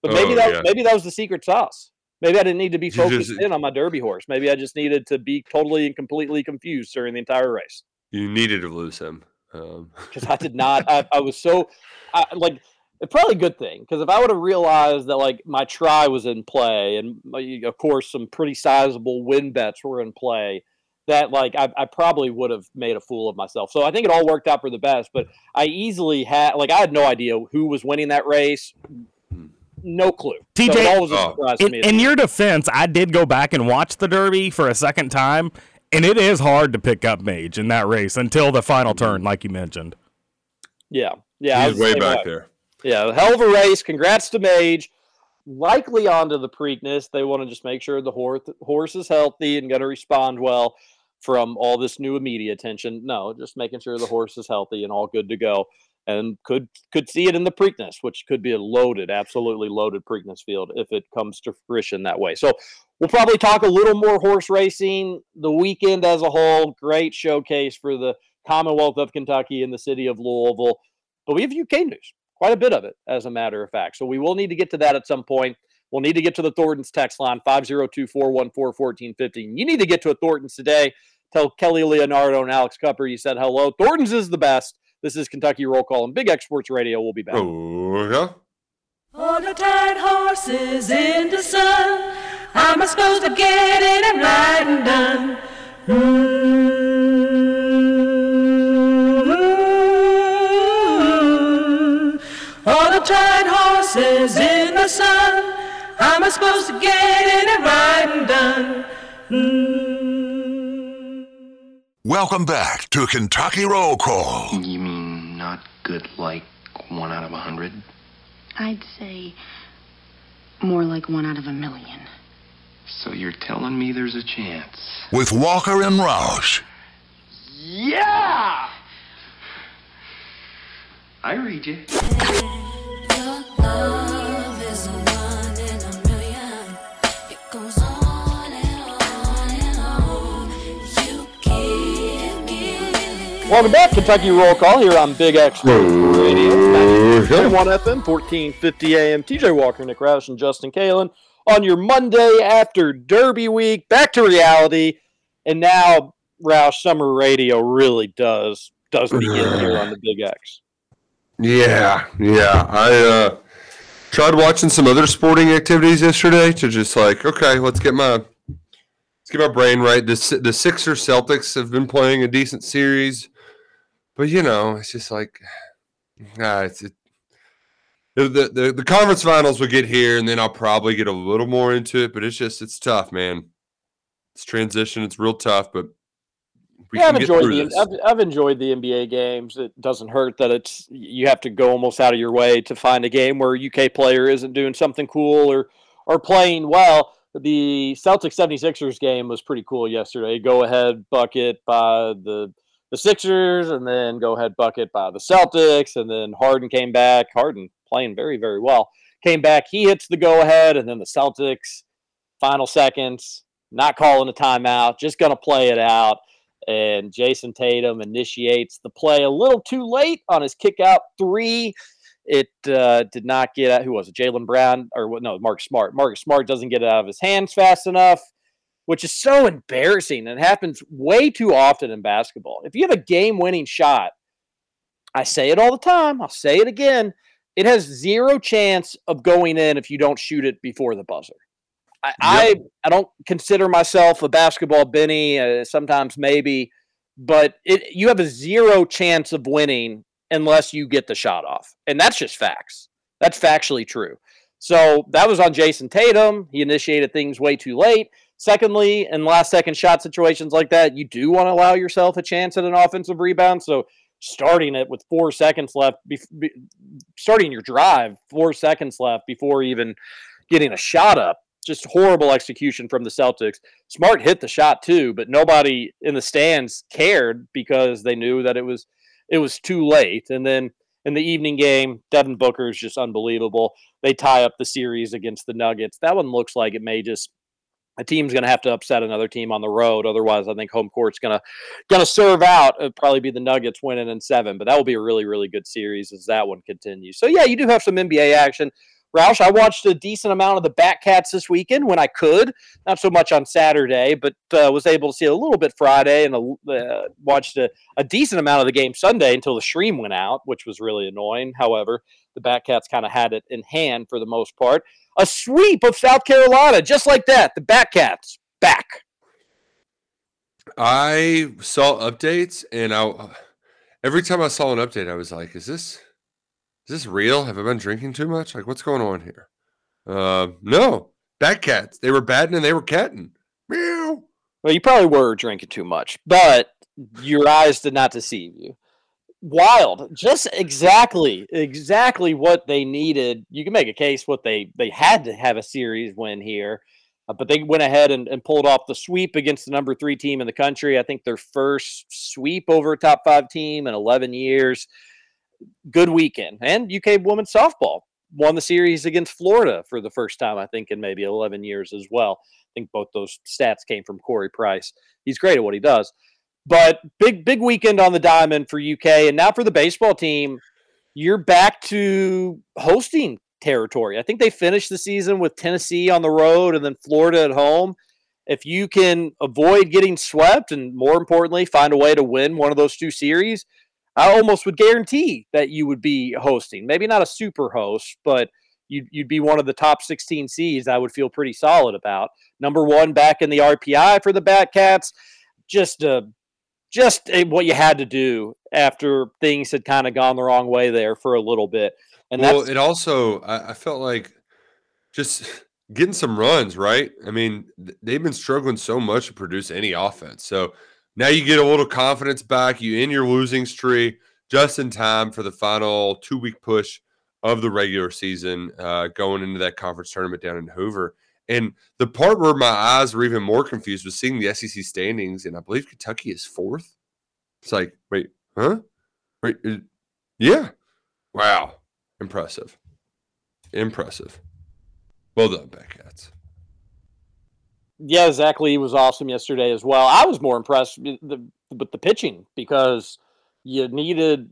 but maybe Oh, that yeah. maybe that was the secret sauce. Maybe I didn't need to be focused just- in on my Derby horse. Maybe I just needed to be totally and completely confused during the entire race. You needed to lose him. Um, because I did not. I, I was so I, like it's probably a good thing because if I would have realized that like my try was in play and of course some pretty sizable win bets were in play, that like I, I probably would have made a fool of myself. So I think it all worked out for the best. But I easily had like I had no idea who was winning that race. No clue. So TJ, it all was Oh. In, me. in your defense, I did go back and watch the Derby for a second time, and it is hard to pick up Mage in that race until the final turn, mm-hmm. like you mentioned. yeah, yeah, I he's was way same back way. there. Yeah, hell of a race. Congrats to Mage. Likely onto the Preakness. They want to just make sure the horse horse is healthy and going to respond well from all this new media attention. No, just making sure the horse is healthy and all good to go. And could could see it in the Preakness, which could be a loaded, absolutely loaded Preakness field if it comes to fruition that way. So we'll probably talk a little more horse racing the weekend as a whole. Great showcase for the Commonwealth of Kentucky and the city of Louisville. But we have UK news quite a bit of it, as a matter of fact. So we will need to get to that at some point. We'll need to get to the Thorntons text line 502 414 1415. You need to get to a Thorntons today. Tell Kelly Leonardo and Alex Cupper you said hello. Thorntons is the best. This is Kentucky Roll Call and Big X Sports Radio. We'll be back. Oh, yeah. All the tired horses in the sun. How am I supposed to get it and ride and done? Mm. Tired horses in the sun. How am I supposed to get in and and done? Mm. Welcome back to Kentucky Roll Call. You mean not good like one out of a hundred? I'd say more like one out of a million. So you're telling me there's a chance? With Walker and Roush. Yeah! I read you. Welcome back, Kentucky Roll Call here on Big X Radio. It's 91 FM, 1450 AM. TJ Walker, Nick Roush, and Justin Kalen on your Monday after Derby week. Back to reality. And now, Roush, summer radio really does does begin here on the Big X. Yeah, yeah. I uh, tried watching some other sporting activities yesterday to just like, okay, let's get my let's get my brain right. The the Sixers Celtics have been playing a decent series, but you know, it's just like, ah, it's it, the, the the conference finals will get here, and then I'll probably get a little more into it. But it's just it's tough, man. It's transition. It's real tough, but yeah, I've enjoyed the. I've, I've enjoyed the NBA games. It doesn't hurt that it's you have to go almost out of your way to find a game where a UK player isn't doing something cool or or playing well. The Celtics 76ers game was pretty cool yesterday. Go ahead bucket by the the Sixers and then go ahead bucket by the Celtics and then Harden came back. Harden playing very very well. Came back, he hits the go ahead and then the Celtics final seconds not calling a timeout, just going to play it out and Jayson Tatum initiates the play a little too late on his kick out three. It uh, did not get out. Who was it? Jaylen Brown or? No, Mark Smart. Mark Smart doesn't get it out of his hands fast enough, which is so embarrassing and happens way too often in basketball. If you have a game winning shot, I say it all the time. I'll say it again. It has zero chance of going in if you don't shoot it before the buzzer. I, I, I don't consider myself a basketball Benny. Uh, sometimes maybe, but it you have a zero chance of winning unless you get the shot off, and that's just facts. That's factually true. So that was on Jayson Tatum. He initiated things way too late. Secondly, in last second shot situations like that, you do want to allow yourself a chance at an offensive rebound. So starting it with four seconds left, bef- be, starting your drive four seconds left before even getting a shot up just horrible execution from the Celtics. Smart hit the shot too, but nobody in the stands cared because they knew that it was it was too late. And then in the evening game, Devin Booker is just unbelievable. They tie up the series against the Nuggets. That one looks like it may just a team's going to have to upset another team on the road. Otherwise, I think home court's going to going to serve out. It'll probably be the Nuggets winning in seven, but that will be a really really good series as that one continues. So yeah, you do have some NBA action. Roush, I watched a decent amount of the Batcats this weekend when I could. Not so much on Saturday, but uh, was able to see a little bit Friday and a, uh, watched a, a decent amount of the game Sunday until the stream went out, which was really annoying. However, the Batcats kind of had it in hand for the most part. A sweep of South Carolina, just like that. The Batcats back. I saw updates, and I every time I saw an update, I was like, "Is this is this real? Have I been drinking too much? Like, what's going on here?" Uh, no, Batcats. They were batting and they were catting. Meow. Well, you probably were drinking too much, but your eyes did not deceive you. Wild, just exactly, exactly what they needed. You can make a case what they they had to have a series win here, uh, but they went ahead and, and pulled off the sweep against the number three team in the country. I think their first sweep over a top five team in 11 years. Good weekend, and UK women's softball won the series against Florida for the first time, I think, in maybe 11 years as well. I think both those stats came from Corey Price. He's great at what he does. But big, big weekend on the diamond for UK. And now for the baseball team, you're back to hosting territory. I think they finished the season with Tennessee on the road and then Florida at home. If you can avoid getting swept and more importantly, find a way to win one of those two series, I almost would guarantee that you would be hosting. Maybe not a super host, but you'd, you'd be one of the top 16 seeds. I would feel pretty solid about. Number one back in the RPI for the Batcats. Just a just eh, what you had to do after things had kind of gone the wrong way there for a little bit. And well, it also I, I, felt like just getting some runs, right? I mean, they've been struggling so much to produce any offense. So now you get a little confidence back. You in your losing streak just in time for the final two week push of the regular season, uh, going into that conference tournament down in Hoover. And the part where my eyes were even more confused was seeing the SEC standings, and I believe Kentucky is fourth. It's like, wait, huh? Wait, uh, yeah. Wow. Impressive. Impressive. Well done, Batcats. Yeah, Zach Lee was awesome yesterday as well. I was more impressed with the, with the pitching because you needed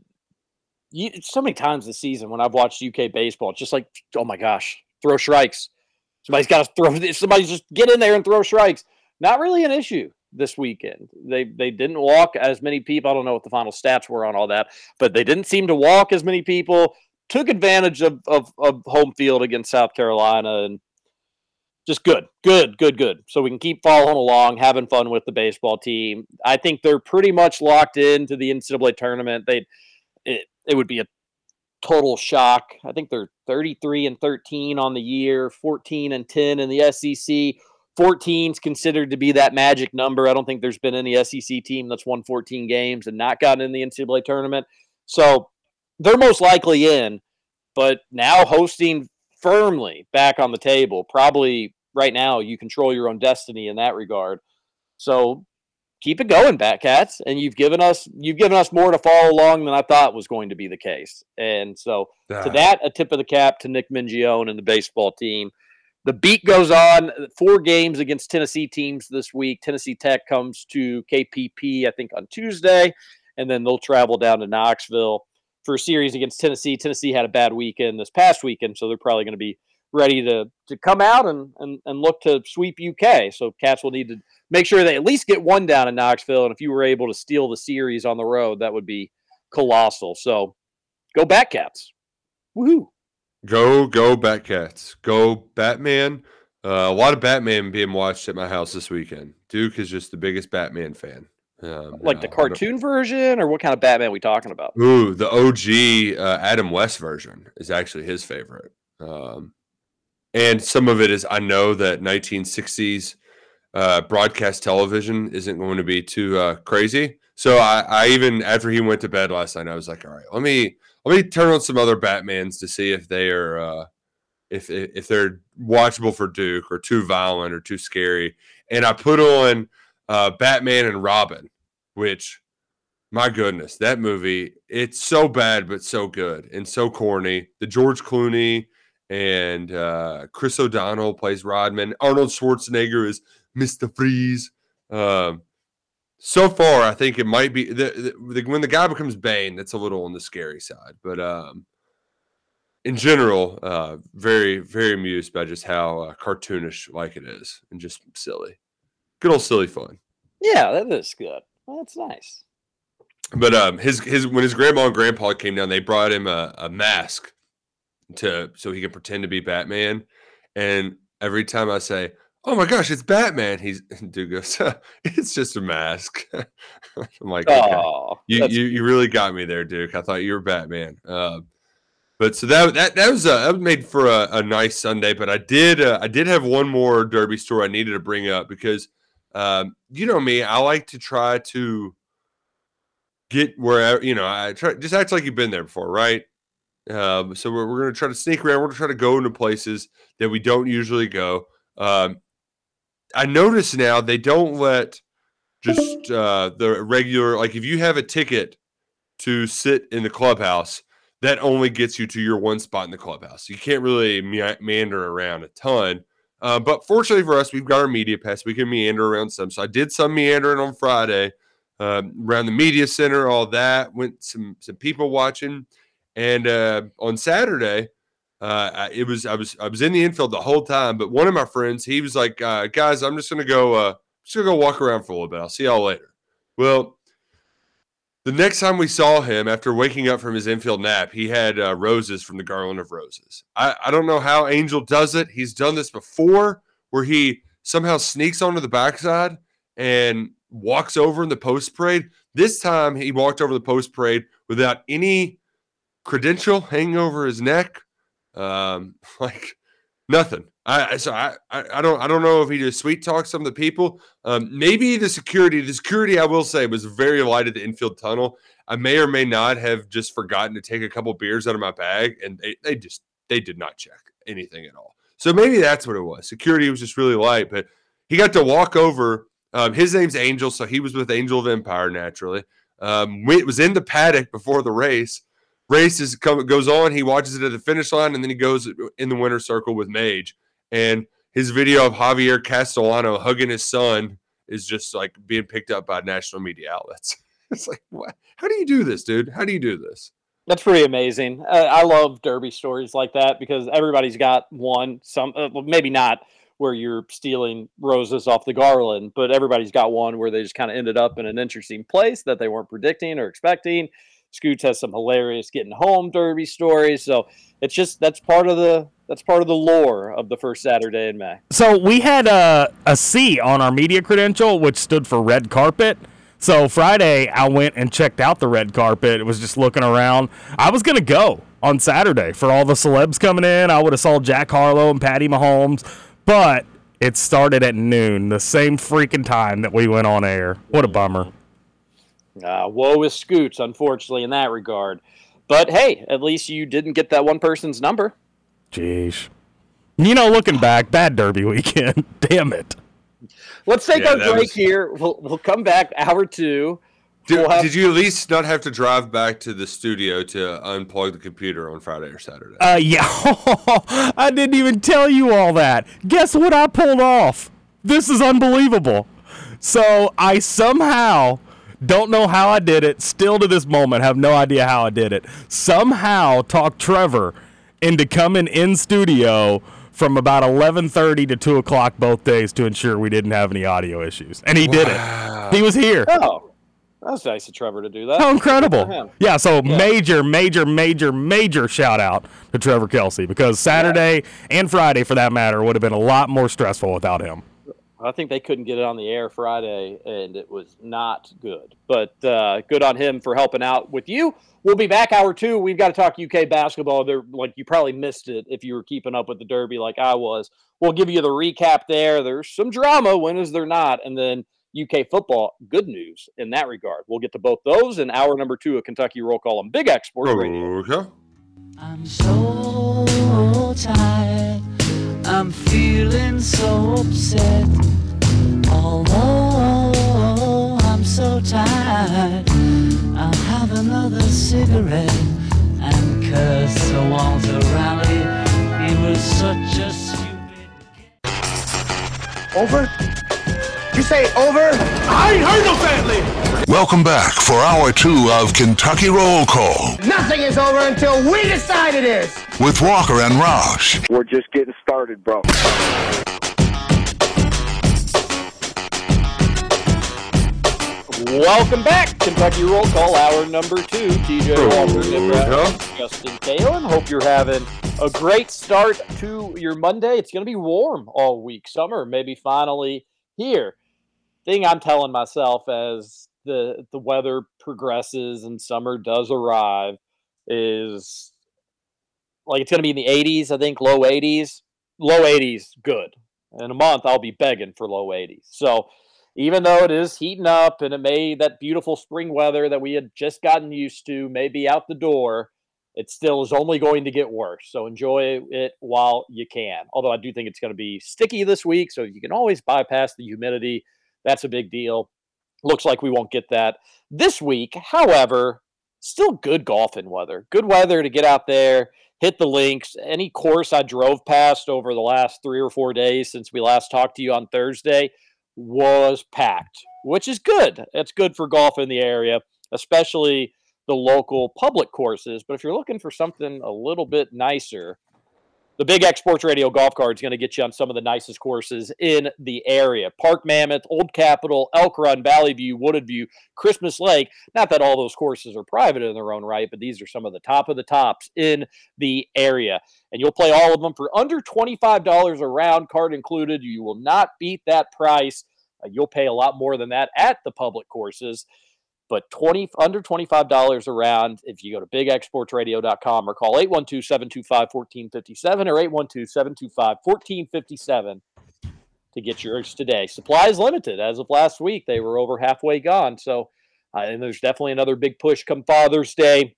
you, so many times this season when I've watched UK baseball, it's just like, oh my gosh, throw strikes. Somebody's got to throw. Somebody just get in there and throw strikes. Not really an issue this weekend. They they didn't walk as many people. I don't know what the final stats were on all that, but they didn't seem to walk as many people. Took advantage of of, of home field against South Carolina and just good, good, good, good. So we can keep following along, having fun with the baseball team. I think they're pretty much locked into the NCAA tournament. They it, it would be a total shock. I think they're 33 and 13 on the year, 14 and 10 in the SEC. 14 is considered to be that magic number. I don't think there's been any SEC team that's won 14 games and not gotten in the NCAA tournament. So they're most likely in, but now hosting firmly back on the table. Probably right now you control your own destiny in that regard. So keep it going, Batcats. And you've given us you've given us more to follow along than I thought was going to be the case. And so to that, a tip of the cap to Nick Mingione and the baseball team. The beat goes on. Four games against Tennessee teams this week. Tennessee Tech comes to KPP, I think, on Tuesday, and then they'll travel down to Knoxville for a series against Tennessee. Tennessee had a bad weekend this past weekend, so they're probably going to be ready to to come out and, and and look to sweep UK. So Cats will need to make sure they at least get one down in Knoxville. And if you were able to steal the series on the road, that would be colossal. So go back Batcats. Woohoo. Go, go Batcats. Go Batman. Uh, a lot of Batman being watched at my house this weekend. Duke is just the biggest Batman fan. Um, like the cartoon version, or what kind of Batman are we talking about? Ooh, the OG uh, Adam West version is actually his favorite. Um, and some of it is I know that 1960s uh, broadcast television isn't going to be too uh, crazy. So I, I even after he went to bed last night, I was like, all right, let me let me turn on some other Batmans to see if they are uh, if if they're watchable for Duke or too violent or too scary. And I put on uh, Batman and Robin, which my goodness, that movie it's so bad but so good and so corny. The George Clooney and uh, Chris O'Donnell plays Rodman. Arnold Schwarzenegger is Mr. Freeze. Um, so far, I think it might be the, the, when the guy becomes Bane. That's a little on the scary side, but um, in general, uh, very very amused by just how uh, cartoonish like it is and just silly, good old silly fun. Yeah, that is good. Well, that's nice. But um, his his when his grandma and grandpa came down, they brought him a, a mask to so he can pretend to be Batman. And every time I say, "Oh my gosh, it's Batman," he's dude goes, "It's just a mask." I'm like, okay. Oh, you, you you really got me there, Duke. I thought you were Batman. Uh, but so that that that was a, that was made for a, a nice Sunday. But I did uh, I did have one more Derby story I needed to bring up because um, you know me, I like to try to get where you know I try just act like you've been there before, right? Um, so we're, we're going to try to sneak around. We're going to try to go into places that we don't usually go. Um, I notice now they don't let just uh, the regular like if you have a ticket to sit in the clubhouse, that only gets you to your one spot in the clubhouse. You can't really mea- meander around a ton. Uh, but fortunately for us, we've got our media pass. We can meander around some. So I did some meandering on Friday um, around the media center, all that. Went some some people watching, and uh, on Saturday, uh, I- it was I was I was in the infield the whole time. But one of my friends, he was like, uh, "Guys, I'm just gonna go. Uh, just gonna go walk around for a little bit. I'll see y'all later." Well, the next time we saw him after waking up from his infield nap, he had uh, roses from the garland of roses. I, I don't know how Angel does it. He's done this before where he somehow sneaks onto the backside and walks over in the post parade. This time he walked over the post parade without any credential hanging over his neck. Um, like nothing. I so I, I I don't I don't know if he just sweet talked some of the people. Um, maybe the security the security I will say was very light at the infield tunnel. I may or may not have just forgotten to take a couple beers out of my bag, and they they just they did not check anything at all. So maybe that's what it was. Security was just really light, but he got to walk over. Um, his name's Angel, so he was with Angel of Empire naturally. Um, it was in the paddock before the race. Race is come, goes on. He watches it at the finish line, and then he goes in the winner's circle with Mage. And his video of Javier Castellano hugging his son is just like being picked up by national media outlets. It's like, what? How do you do this, dude? How do you do this? That's pretty amazing. Uh, I love derby stories like that because everybody's got one. Some uh, well, maybe not where you're stealing roses off the garland, but everybody's got one where they just kind of ended up in an interesting place that they weren't predicting or expecting. Scoots has some hilarious getting home derby stories, so it's just that's part of the that's part of the lore of the first Saturday in May. So we had a, a C on our media credential, which stood for red carpet. So Friday, I went and checked out the red carpet. It was just looking around. I was gonna go on Saturday for all the celebs coming in. I would have saw Jack Harlow and Patty Mahomes, but it started at noon, the same freaking time that we went on air. What a bummer. Uh, woe is Scoots, unfortunately, in that regard. But hey, at least you didn't get that one person's number. Jeez. You know, looking back, bad Derby weekend. Damn it. Let's take Yeah, our break was- here. We'll, we'll come back hour two. Did, We'll have- did you at least not have to drive back to the studio to unplug the computer on Friday or Saturday? Uh, yeah. I didn't even tell you all that. Guess what I pulled off? This is unbelievable. So I somehow don't know how I did it. Still to this moment, have no idea how I did it. Somehow talked Trevor into coming in studio from about 11:30 to 2 o'clock both days to ensure we didn't have any audio issues, and he did it. He was here. Oh, that's nice of Trevor to do that. How incredible! for him. Yeah, so major, major, major, major shout out to Trevor Kelsey because Saturday and Friday, for that matter, would have been a lot more stressful without him. I think they couldn't get it on the air Friday, and it was not good. But uh, good on him for helping out with you. We'll be back hour two. We've got to talk UK basketball. There, like you probably missed it if you were keeping up with the Derby like I was. We'll give you the recap there. There's some drama. When is there not? And then UK football. Good news in that regard. We'll get to both those in hour number two of Kentucky Roll Call on Big X Sports Radio. Okay. I'm so tired. I'm feeling so upset. Although I'm so tired, I'll have another cigarette and curse Sir Walter Raleigh. He was such a stupid. Over? You say over? I ain't heard no family. Welcome back for hour two of Kentucky Roll Call Nothing is over until we decide it is. with Walker and Roush. We're just getting started, bro. Welcome back, Kentucky Roll Call, hour number two. TJ Walker, Nick Justin Kalen. Hope you're having a great start to your Monday. It's going to be warm all week. Summer maybe finally here. Thing I'm telling myself as the the weather progresses and summer does arrive is like it's going to be in the 80s. I think low 80s. Low 80s, good. In a month, I'll be begging for low 80s. So even though it is heating up and it may that beautiful spring weather that we had just gotten used to may be out the door, it still is only going to get worse. So enjoy it while you can. Although I do think it's going to be sticky this week, so you can always bypass the humidity. That's a big deal. Looks like we won't get that this week. However, still good golfing weather. Good weather to get out there, hit the links. Any course I drove past over the last three or four days since we last talked to you on Thursday was packed, which is good. It's good for golf in the area, especially the local public courses. But if you're looking for something a little bit nicer, the Big X Sports Radio golf card is going to get you on some of the nicest courses in the area. Park Mammoth, Old Capitol, Elk Run, Valley View, Wooded View, Christmas Lake. Not that all those courses are private in their own right, but these are some of the top of the tops in the area. And you'll play all of them for under $25 a round, card included. You will not beat that price. Uh, you'll pay a lot more than that at the public courses but 20 under $25 around if you go to bigxsportsradio.com or call 812-725-1457 or 812-725-1457 to get yours today. Supply is limited. As of last week, they were over halfway gone. So, uh, and there's definitely another big push come Father's Day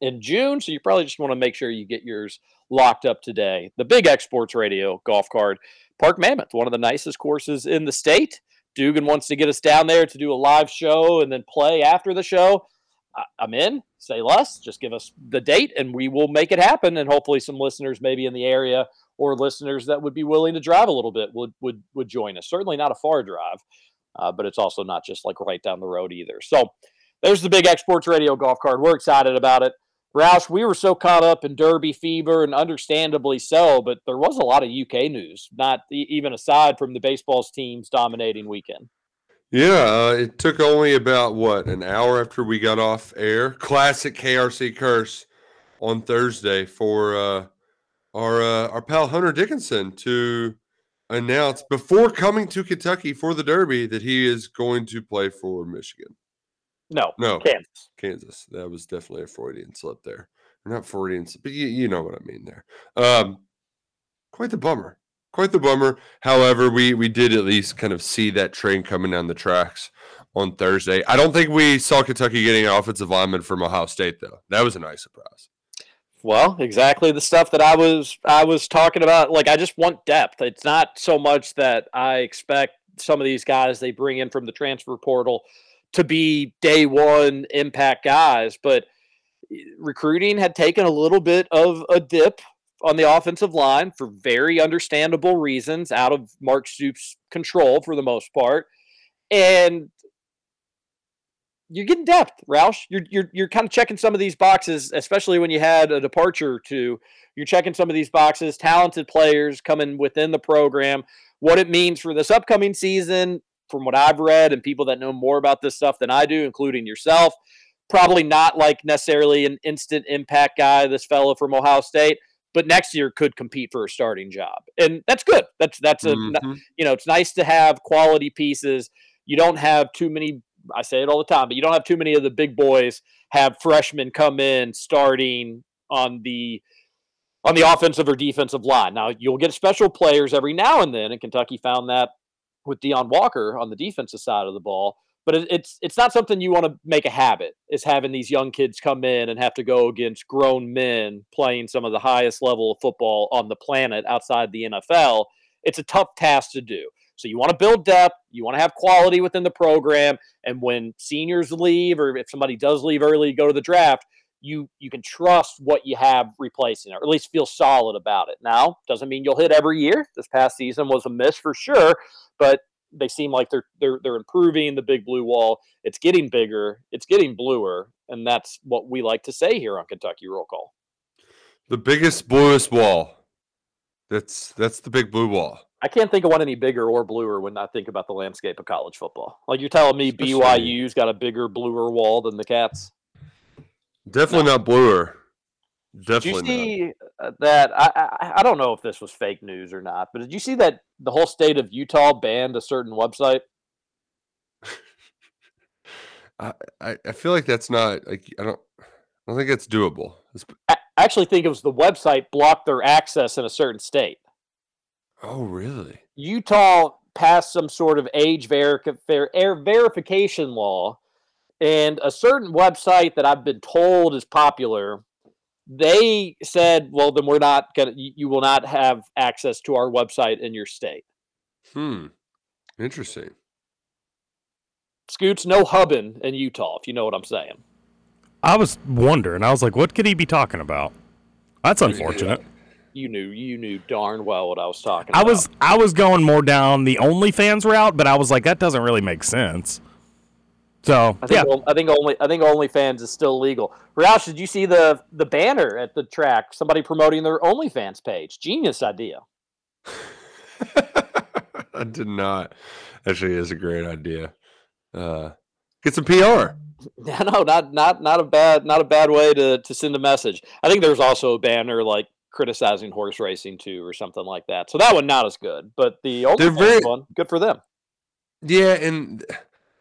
in June. So you probably just want to make sure you get yours locked up today. The Big X Sports Radio golf card, Park Mammoth, one of the nicest courses in the state. Dugan wants to get us down there to do a live show and then play after the show. I'm in. Say less. Just give us the date and we will make it happen. And hopefully, some listeners maybe in the area or listeners that would be willing to drive a little bit would would would join us. Certainly not a far drive, uh, but it's also not just like right down the road either. So there's the big X Sports Radio golf card. We're excited about it. Roush, we were so caught up in Derby fever, and understandably so, but there was a lot of UK news, not even aside from the baseball's teams dominating weekend. Yeah, uh, it took only about what an hour after we got off air. Classic KRC curse on Thursday for uh, our uh, our pal Hunter Dickinson to announce before coming to Kentucky for the Derby that he is going to play for Michigan. No, No, Kansas. Kansas. That was definitely a Freudian slip there. Not Freudian, but you, you know what I mean there. Um, quite the bummer. Quite the bummer. However, we we did at least kind of see that train coming down the tracks on Thursday. I don't think we saw Kentucky getting an offensive lineman from Ohio State though. That was a nice surprise. Well, exactly the stuff that I was I was talking about. Like I just want depth. It's not so much that I expect some of these guys they bring in from the transfer portal to be day one impact guys, but eh, recruiting had taken a little bit of a dip on the offensive line for very understandable reasons out of Mark Stoops' control for the most part. And you're getting depth, Roush. You're you're you're kind of checking some of these boxes, especially when you had a departure or two. You're checking some of these boxes, talented players coming within the program. What it means for this upcoming season, from what I've read, and people that know more about this stuff than I do, including yourself, probably not like necessarily an instant impact guy. This fellow from Ohio State, but next year could compete for a starting job, and that's good. That's that's a Mhm. you know it's nice to have quality pieces. You don't have too many. I say it all the time, but you don't have too many of the big boys have freshmen come in starting on the on the offensive or defensive line. Now you'll get special players every now and then, and Kentucky found that with Deone Walker on the defensive side of the ball. But it, it's it's not something you want to make a habit. Is having these young kids come in and have to go against grown men playing some of the highest level of football on the planet outside the NFL. It's a tough task to do. So you want to build depth, you want to have quality within the program, and when seniors leave or if somebody does leave early, go to the draft, you you can trust what you have replacing, it, or at least feel solid about it. Now, doesn't mean you'll hit every year. This past season was a miss for sure, but they seem like they're they're they're improving the big blue wall. It's getting bigger. It's getting bluer, and that's what we like to say here on Kentucky Roll Call. The biggest, bluest wall. That's that's the big blue wall. I can't think of one any bigger or bluer when I think about the landscape of college football. Like you're telling me BYU's got a bigger, bluer wall than the Cats. Definitely not bluer. Did you Definitely not. see uh, that? I, I I don't know if this was fake news or not, but did you see that the whole state of Utah banned a certain website? I, I feel like that's not like I don't I don't think it's doable. It's- I actually think it was the website blocked their access in a certain state. oh really? Utah passed some sort of age verica- ver- air verification law, and a certain website that I've been told is popular. They said, "Well, then we're not gonna. You, you will not have access to our website in your state." Hmm. Interesting. Scoots, no hubbing in Utah, if you know what I'm saying. I was wondering. I was like, what could he be talking about? That's unfortunate. You knew, you knew darn well what I was talking I about. was I was going more down the OnlyFans route, but I was like, that doesn't really make sense. So I think, yeah, I think only I think OnlyFans is still legal. Roush, did you see the the banner at the track? Somebody promoting their OnlyFans page. Genius idea. I did not. Actually, is a great idea. Uh, get some PR. No, not not not a bad not a bad way to to send a message. I think there's also a banner like criticizing horse racing too, or something like that. So that one not as good, but the OnlyFans very- one, good for them. Yeah, and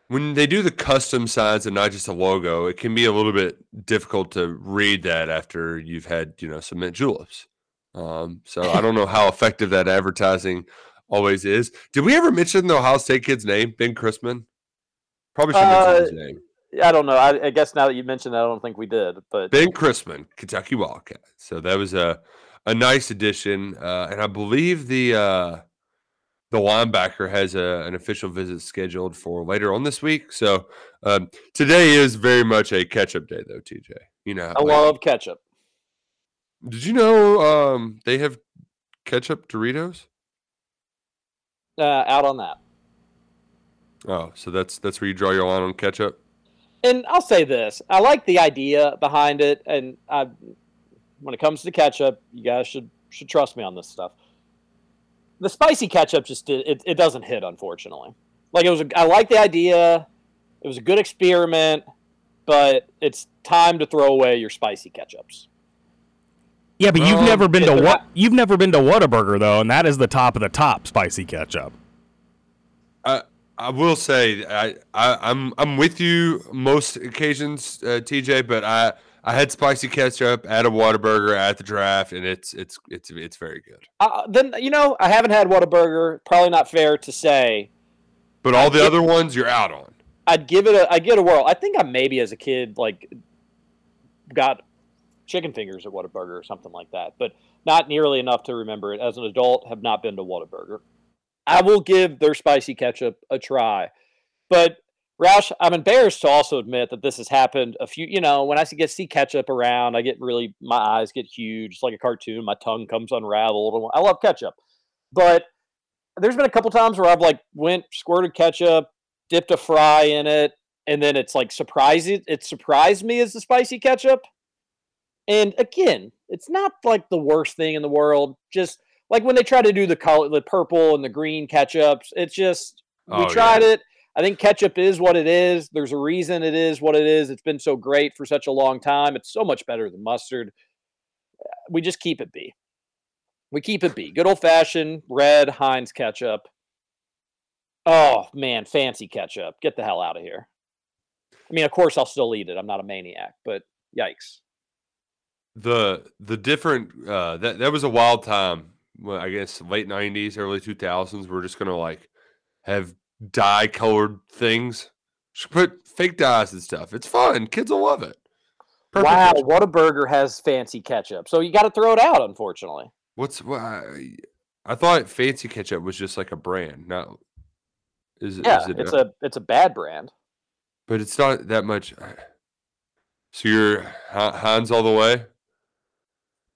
when they do the custom signs and not just a logo, it can be a little bit difficult to read that after you've had, you know, some mint juleps. Um, so I don't know how effective that advertising always is. Did we ever mention the Ohio State kid's name, Ben Christman? Probably should mention his Uh, name. I don't know. I, I guess now that you mentioned that, I don't think we did. But Ben Christman, Kentucky Wildcat. So that was a a nice addition, uh, and I believe the uh, the linebacker has a, an official visit scheduled for later on this week. So um, today is very much a catch up day, though. TJ, you know, I like- love ketchup. did you know um, they have ketchup Doritos? Uh, out on that. Oh, so that's that's where you draw your line on ketchup. and I'll say this: I like the idea behind it, and I, when it comes to ketchup, you guys should should trust me on this stuff. The spicy ketchup just did, it, it doesn't hit, unfortunately. Like it was, a, I like the idea. It was a good experiment, but it's time to throw away your spicy ketchups. yeah, but you've Um, never been to what you've never been to Whataburger though, and that is the top of the top spicy ketchup. I will say I, I I'm I'm with you most occasions, uh, TJ. But I I had spicy ketchup at a Whataburger at the draft, and it's it's it's it's very good. Uh, then you know I haven't had Whataburger. Probably not fair to say. But all the other ones you're out on. I'd give it a I get a whirl. I think I maybe as a kid like got chicken fingers at Whataburger or something like that, but not nearly enough to remember it. As an adult, have not been to Whataburger. I will give their spicy ketchup a try, but Roush, I'm embarrassed to also admit that this has happened a few. You know, when I get see ketchup around, I get really my eyes get huge, it's like a cartoon. My tongue comes unraveled. I love ketchup, but there's been a couple times where I've like went squirted ketchup, dipped a fry in it, and then it's like surprising. It surprised me as the spicy ketchup. And again, it's not like the worst thing in the world. Just like when they try to do the color, the purple and the green ketchups, it's just we Oh, tried yeah. it. I think ketchup is what it is. There's a reason it is what it is. It's been so great for such a long time. It's so much better than mustard. We just keep it be. We keep it be. Good old fashioned red Heinz ketchup. Oh man, fancy ketchup. Get the hell out of here. I mean, of course I'll still eat it. I'm not a maniac, but yikes. the the different uh that that was a wild time well, i guess late 90s early 2000s we're just gonna like have dye colored things just put fake dyes and stuff it's fun kids will love it Perfect wow, ketchup. what a burger has fancy ketchup. So you got to throw it out, unfortunately. what's what I, I thought fancy ketchup was just like a brand not is, Yeah, is it it's a- a it's a bad brand. but it's not that much uh, so you're all the way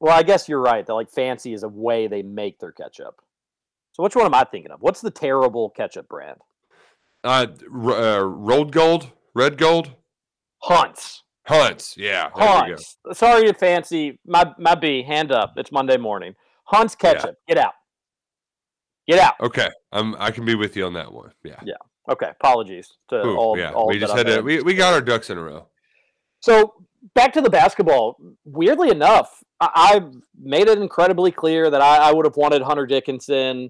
Well, I guess you're right. That like fancy is a way they make their ketchup. So which one am I thinking of? What's the terrible ketchup brand? Uh, r- uh, rolled gold, red gold, Hunt's. Hunts. Yeah. Hunt's. Sorry to fancy my my B. Hand up. It's Monday morning. Hunt's ketchup. Get out. Get out. Okay, um, I can be with you on that one. Yeah. Yeah. Okay. Apologies to Ooh, all. yeah. all we just had to. We, we got our ducks in a row. So back to the basketball. Weirdly enough, I, I've made it incredibly clear that I, I would have wanted Hunter Dickinson.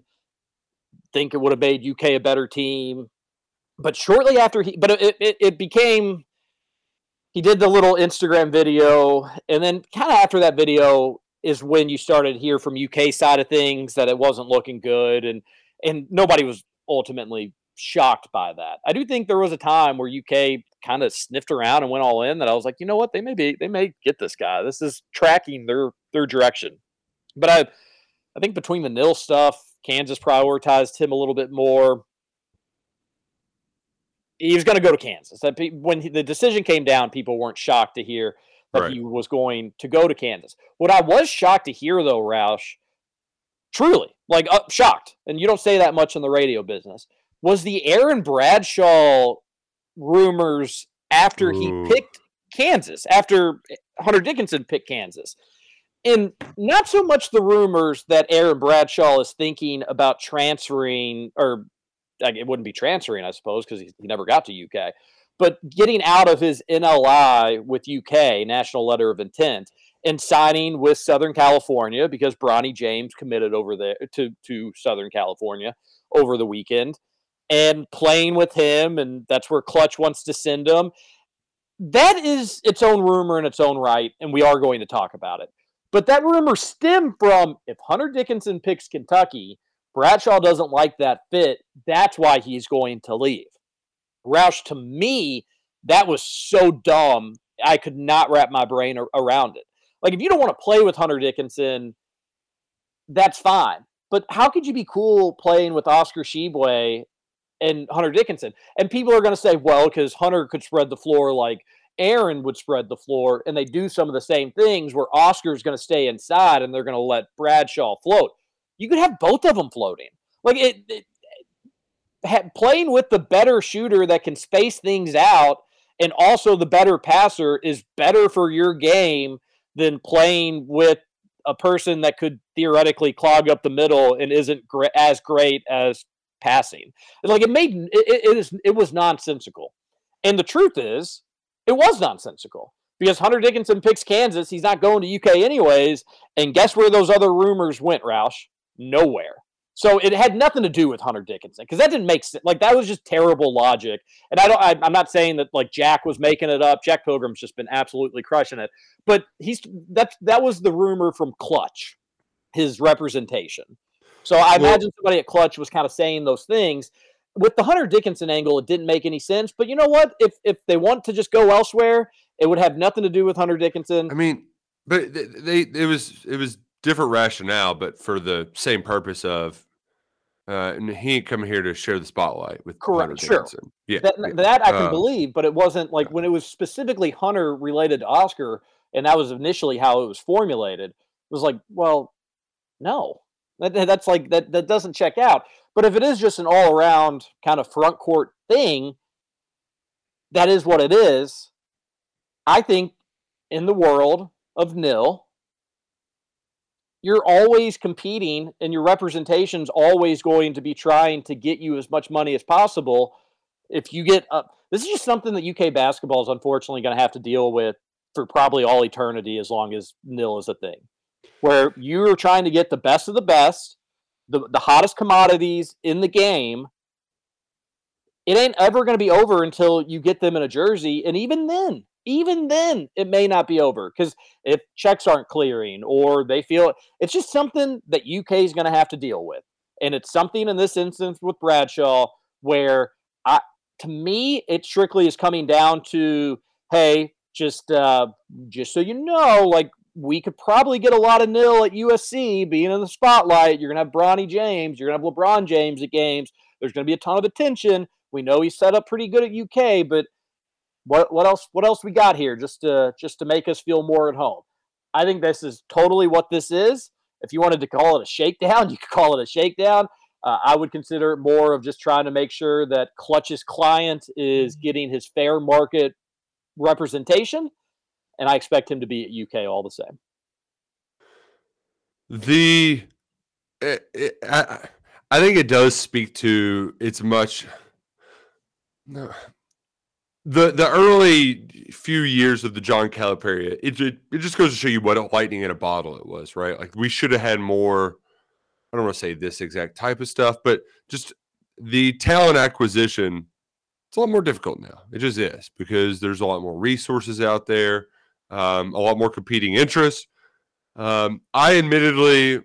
Think it would have made UK a better team, but shortly after he, but it it, it became. He did the little Instagram video, and then kind of after that video is when you started to hear from UK side of things that it wasn't looking good, and and nobody was ultimately shocked by that. I do think there was a time where UK kind of sniffed around and went all in that I was like, you know what, they may be they may get this guy. This is tracking their their direction. But I I think between the nil stuff, Kansas prioritized him a little bit more. He was going to go to Kansas. When the decision came down, people weren't shocked to hear that Right. he was going to go to Kansas. What I was shocked to hear, though, Roush, truly, like uh, shocked, and you don't say that much in the radio business, was the Aaron Bradshaw rumors after he picked Kansas, after Hunter Dickinson picked Kansas. And not so much the rumors that Aaron Bradshaw is thinking about transferring, or like, it wouldn't be transferring, I suppose, because he, he never got to UK, but getting out of his NLI with UK, National Letter of Intent, and signing with Southern California because Bronny James committed over there to, to Southern California over the weekend and playing with him, and that's where Clutch wants to send him. That is its own rumor in its own right, and we are going to talk about it. But that rumor stemmed from if Hunter Dickinson picks Kentucky, Bradshaw doesn't like that fit. That's why he's going to leave. Roush, to me, that was so dumb. I could not wrap my brain ar- around it. Like, if you don't want to play with Hunter Dickinson, that's fine. But how could you be cool playing with Oscar Tshiebwe and Hunter Dickinson? And people are going to say, well, because Hunter could spread the floor like Aaron would spread the floor, and they do some of the same things where Oscar's going to stay inside and they're going to let Bradshaw float. You could have both of them floating. Like it, it playing with the better shooter that can space things out and also the better passer is better for your game than playing with a person that could theoretically clog up the middle and isn't gre- as great as passing. Like it made it, it, is it was nonsensical. And the truth is, it was nonsensical because Hunter Dickinson picks Kansas. He's not going to UK anyways. And guess where those other rumors went, Roush? Nowhere. So it had nothing to do with Hunter Dickinson because that didn't make sense. Like that was just terrible logic. And I don't. I, I'm not saying that like Jack was making it up. Jack Pilgrim's just been absolutely crushing it. But he's that. That was the rumor from Clutch, his representation. So I Well- imagine somebody at Clutch was kind of saying those things. With the Hunter Dickinson angle, it didn't make any sense. But you know what? If if they want to just go elsewhere, it would have nothing to do with Hunter Dickinson. I mean, but th- they it was it was different rationale, but for the same purpose of uh, and he ain't come here to share the spotlight with Correct, Hunter sure. Dickinson. Yeah, that, yeah. that I can Um, believe, but it wasn't like when it was specifically Hunter related to Oscar, and that was initially how it was formulated. It was like, well, no, that, that- that's like that that doesn't check out. But if it is just an all around kind of front court thing, that is what it is. I think in the world of nil, you're always competing and your representation's always going to be trying to get you as much money as possible if you get up this is just something that uk basketball is unfortunately going to have to deal with for probably all eternity as long as nil is a thing where you're trying to get the best of the best the, the hottest commodities in the game it ain't ever going to be over until you get them in a jersey and even then even then it may not be over because if checks aren't clearing or they feel it's just something that uk is going to have to deal with. And it's something in this instance with bradshaw where i to me it strictly is coming down to hey just uh just so you know like we could probably get a lot of nil at usc being in the spotlight. You're going to have bronny james you're going to have lebron james at games. There's going to be a ton of attention. We know he's set up pretty good at uk but what what else what else we got here just to just to make us feel more at home? I think this is totally what this is. If you wanted to call it a shakedown you could call it a shakedown. Uh, I would consider it more of just trying to make sure that Clutch's client is getting his fair market representation, and I expect him to be at UK all the same. The eh, eh, it, it, I, I think it does speak to it's much no the the early few years of the John Calipari. It, it it just goes to show you what a lightning in a bottle it was, right? Like we should have had more. I don't want to say this exact type of stuff, but just the talent acquisition. It's a lot more difficult now. It just is because there's a lot more resources out there, um, a lot more competing interests. Um, I admittedly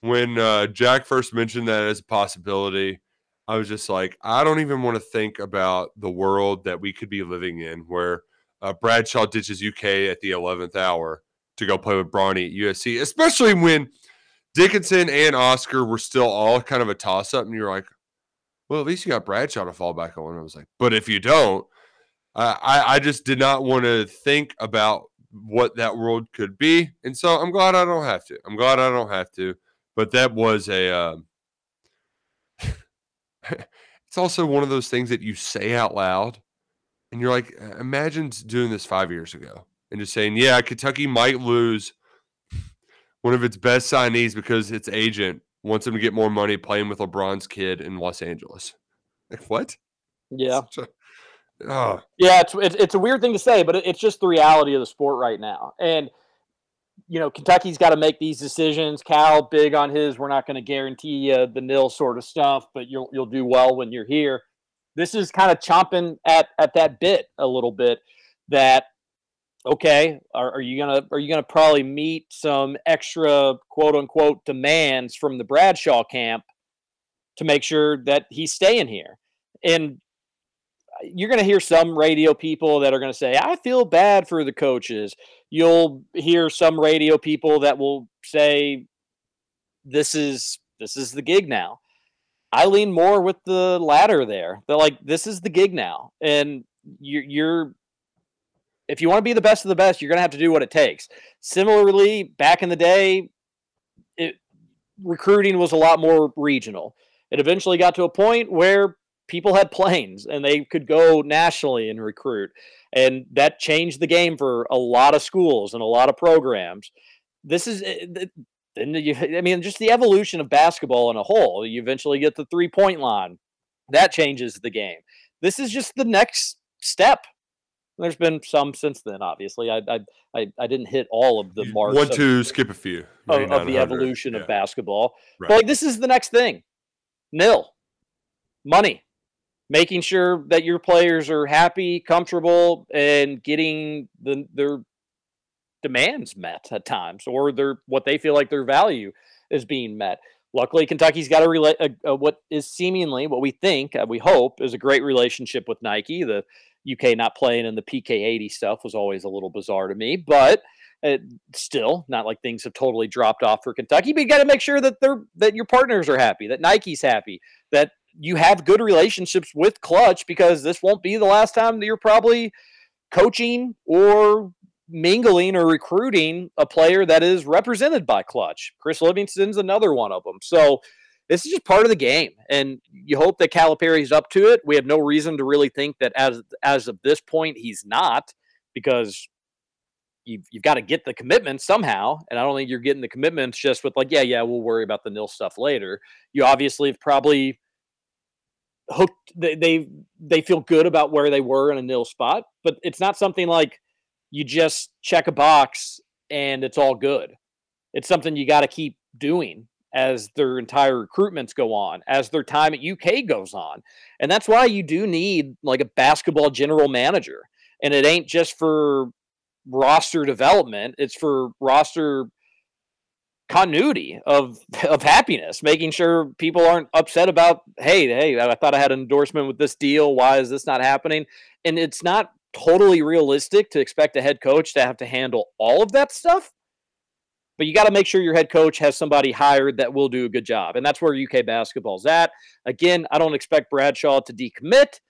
when uh, Jack first mentioned that as a possibility, I was just like, I don't even want to think about the world that we could be living in where uh, Bradshaw ditches UK at the 11th hour to go play with Bronny at USC, especially when Dickinson and Oscar were still all kind of a toss up. And you're like, well, at least you got Bradshaw to fall back on. I was like, but if you don't, uh, I, I just did not want to think about what that world could be. And so I'm glad I don't have to. I'm glad I don't have to but that was a um, it's also one of those things that you say out loud and you're like imagine doing this five years ago and just saying yeah kentucky might lose one of its best signees because its agent wants him to get more money playing with lebron's kid in los angeles like what yeah oh. yeah it's, it's, it's a weird thing to say but it's just the reality of the sport right now and you know, Kentucky's got to make these decisions. Cal big on his. We're not going to guarantee the nil sort of stuff, but you'll you'll do well when you're here. This is kind of chomping at at that bit a little bit. That okay, are, are you gonna are you gonna probably meet some extra quote unquote demands from the Bradshaw camp to make sure that he's staying here? And you're going to hear some radio people that are going to say, I feel bad for the coaches. You'll hear some radio people that will say, this is this is the gig now. I lean more with the latter there. They're like, this is the gig now. And you're, you're if you want to be the best of the best, you're going to have to do what it takes. Similarly, back in the day, it, recruiting was a lot more regional. It eventually got to a point where people had planes and they could go nationally and recruit. And that changed the game for a lot of schools and a lot of programs. This is, eh, I mean, just the evolution of basketball in a whole. You eventually get the three point line, that changes the game. This is just the next step. There's been some since then, obviously. I I, I, I didn't hit all of the marks. One, two, skip a few of, of the evolution yeah. of basketball. Right. But like this is the next thing. Nil, money, making sure that your players are happy, comfortable, and getting the, their demands met at times, or their what they feel like their value is being met. Luckily, Kentucky's got a, rela- a, a what is seemingly what we think, uh, we hope, is a great relationship with Nike. The UK not playing in the PK80 stuff was always a little bizarre to me, but it, still not like things have totally dropped off for Kentucky. But you got to make sure that they're that your partners are happy, that Nike's happy, that you have good relationships with Clutch because this won't be the last time that you're probably coaching or mingling or recruiting a player that is represented by Clutch. Chris Livingston's another one of them. So this is just part of the game, and you hope that Calipari's up to it. We have no reason to really think that as as of this point he's not, because you've, you've got to get the commitment somehow. And I don't think you're getting the commitments just with like, yeah, yeah, we'll worry about the nil stuff later. You obviously have probably hooked they, they they feel good about where they were in a nil spot but it's not something like you just check a box and it's all good. It's something you got to keep doing as their entire recruitments go on as their time at uk goes on. And that's why you do need like a basketball general manager. And it ain't just for roster development it's for roster continuity of of happiness, making sure people aren't upset about, hey, hey, I thought I had an endorsement with this deal. Why is this not happening? And it's not totally realistic to expect a head coach to have to handle all of that stuff. But you got to make sure your head coach has somebody hired that will do a good job. And that's where UK basketball's at. Again, I don't expect Bradshaw to decommit.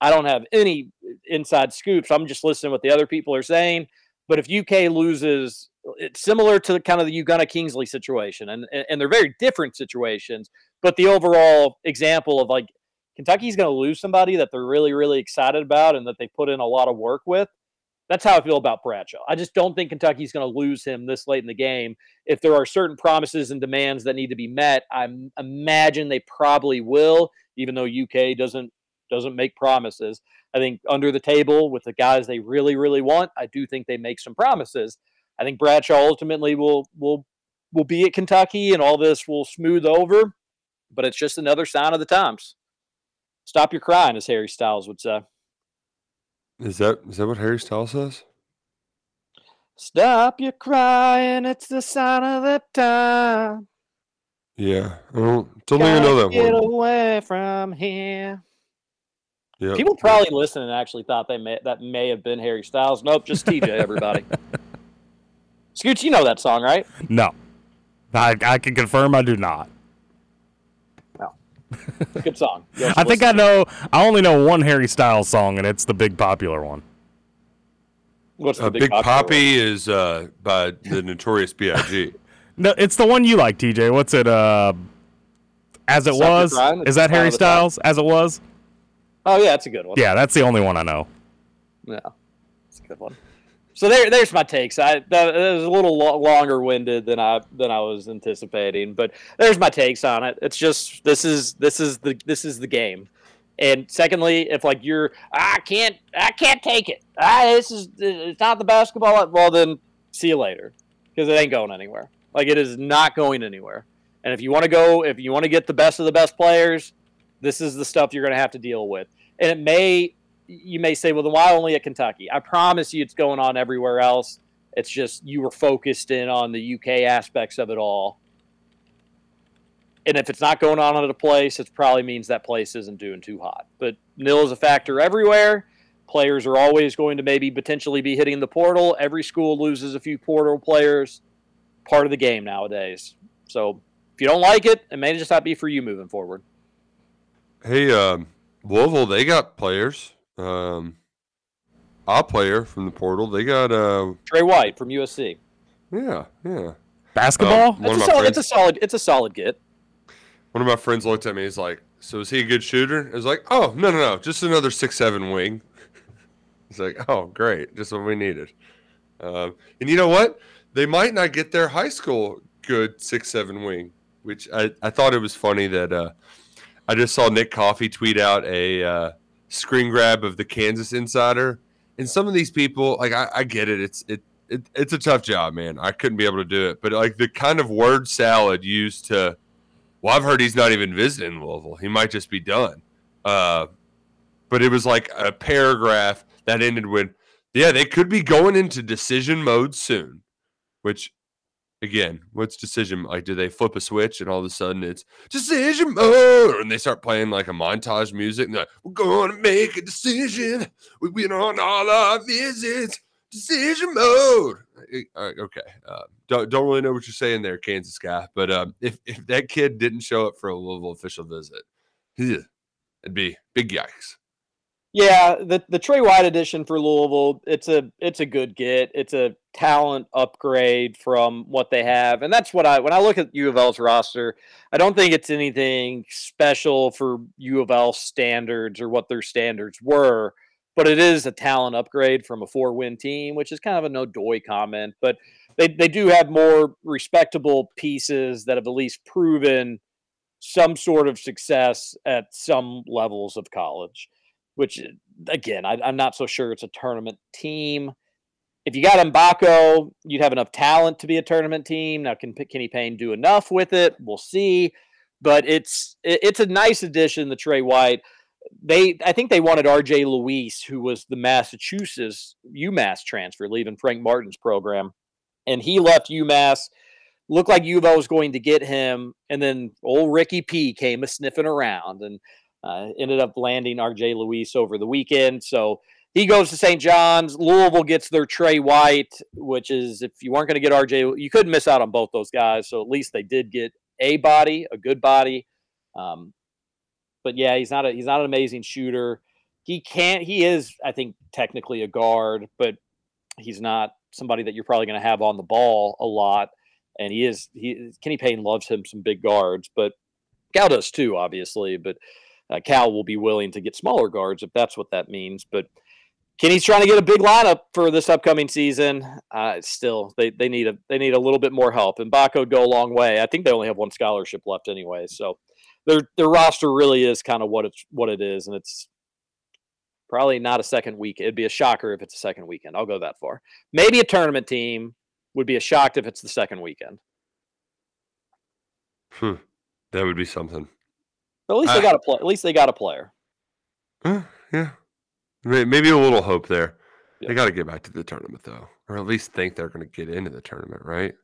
I don't have any inside scoops. I'm just listening what the other people are saying. But if UK loses it's similar to the kind of the Uganda Kingsley situation, and and they're very different situations. But the overall example of like Kentucky's going to lose somebody that they're really, really excited about and that they put in a lot of work with. That's how I feel about Bradshaw. I just don't think Kentucky's going to lose him this late in the game. If there are certain promises and demands that need to be met, I imagine they probably will, even though UK doesn't doesn't make promises. I think under the table with the guys they really, really want, I do think they make some promises. I think Bradshaw ultimately will will will be at Kentucky and all this will smooth over, but it's just another sign of the times. Stop your crying, as Harry Styles would say. Is that is that what Harry Styles says? Stop your crying, it's the sign of the time. Yeah, I don't, don't even know that Get one. away from here. Yep. People probably listening actually thought they may that may have been Harry Styles. Nope, just TJ. Everybody. Scooch, you know that song, right? No. I, I can confirm I do not. No, Good song. I think. I know. I only know one Harry Styles song, and it's the big popular one. What's the Uh, big, Big popular one? Poppy is uh, by the Notorious B.I.G. No, it's the one you like, TJ. What's it? Uh, as it Stop was. Is that Harry of the Times. Styles? As it was. Oh yeah, that's a good one. Yeah, that's the only one I know. Yeah, it's a good one. So there, there's my takes. I that, that was a little lo- longer winded than I than I was anticipating, but there's my takes on it. It's just this is this is the this is the game. And secondly, if like you're I can't I can't take it. Ah, this is it's not the basketball. Well then, see you later, because it ain't going anywhere. Like it is not going anywhere. And if you want to go, if you want to get the best of the best players, this is the stuff you're going to have to deal with. And it may, you may say, well, then why only at Kentucky? I promise you it's going on everywhere else. It's just you were focused in on the UK aspects of it all. And if it's not going on at a place, it probably means that place isn't doing too hot. But nil is a factor everywhere. Players are always going to maybe potentially be hitting the portal. Every school loses a few portal players. Part of the game nowadays. So if you don't like it, it may just not be for you moving forward. Hey, um, Louisville, they got players. Um, a player from the portal. They got uh, Tre White from USC. yeah, yeah. Basketball. Um, It's a, my solid, it's a solid. It's a solid get. one of my friends looked at me. He's like, "So is he a good shooter?" I was like, "Oh, no, no, no, just another six seven wing." He's like, "Oh, great, just what we needed." Um, and you know what? They might not get their high school good six seven wing, which I, I thought it was funny that uh, I just saw Nick Coffey tweet out a uh, screen grab of the Kansas Insider, and some of these people, like I, I get it, it's it, it it's a tough job, man. I couldn't be able to do it, but like the kind of word salad used to, well, I've heard he's not even visiting Louisville. He might just be done. Uh, but it was like a paragraph that ended with, yeah, they could be going into decision mode soon, which again, what's decision? Like, do they flip a switch and all of a sudden it's decision mode, and they start playing like a montage music? And they're like, we're going to make a decision. We win on all our visits. Decision mode. Okay. Uh, don't don't really know what you're saying there, Kansas guy. But um, if if that kid didn't show up for a Louisville official visit, it'd be big yikes. Yeah, the the Tre White edition for Louisville, it's a it's a good get. It's a talent upgrade from what they have. And that's what I when I look at U of L's roster, I don't think it's anything special for U of L standards or what their standards were, but it is a talent upgrade from a four-win team, which is kind of a no doy comment, but they they do have more respectable pieces that have at least proven some sort of success at some levels of college which uh, again, I, I'm not so sure it's a tournament team. If you got Mbako, you'd have enough talent to be a tournament team. Now, can Kenny Payne do enough with it? We'll see. But it's it- it's a nice addition, the Tre White. They, I think they wanted R.J. Luis, who was the Massachusetts UMass transfer, leaving Frank Martin's program, and he left UMass. Looked like U of L was going to get him, and then old Ricky P came a sniffing around, and uh, ended up landing RJ Luis over the weekend. So he goes to St. John's. Louisville gets their Tre White, which is if you weren't going to get RJ, you couldn't miss out on both those guys. So at least they did get a body, a good body. Um, but yeah, he's not a he's not an amazing shooter. He can't. He is, I think, technically a guard, but he's not somebody that you're probably going to have on the ball a lot. And he is. He Kenny Payne loves him some big guards, but Cal does too, obviously, but uh, Cal will be willing to get smaller guards if that's what that means. But Kenny's trying to get a big lineup for this upcoming season. Uh, still, they, they need a they need a little bit more help, and Baco would go a long way. I think they only have one scholarship left anyway, so their their roster really is kind of what it's what it is, and it's probably not a second week. It'd be a shocker if it's a second weekend. I'll go that far. Maybe a tournament team would be a shocked if it's the second weekend. Hmm. That would be something. But at least they got a play. At least they got a player. Uh, yeah. Maybe a little hope there. Yeah. They got to get back to the tournament though, or at least think they're going to get into the tournament, right?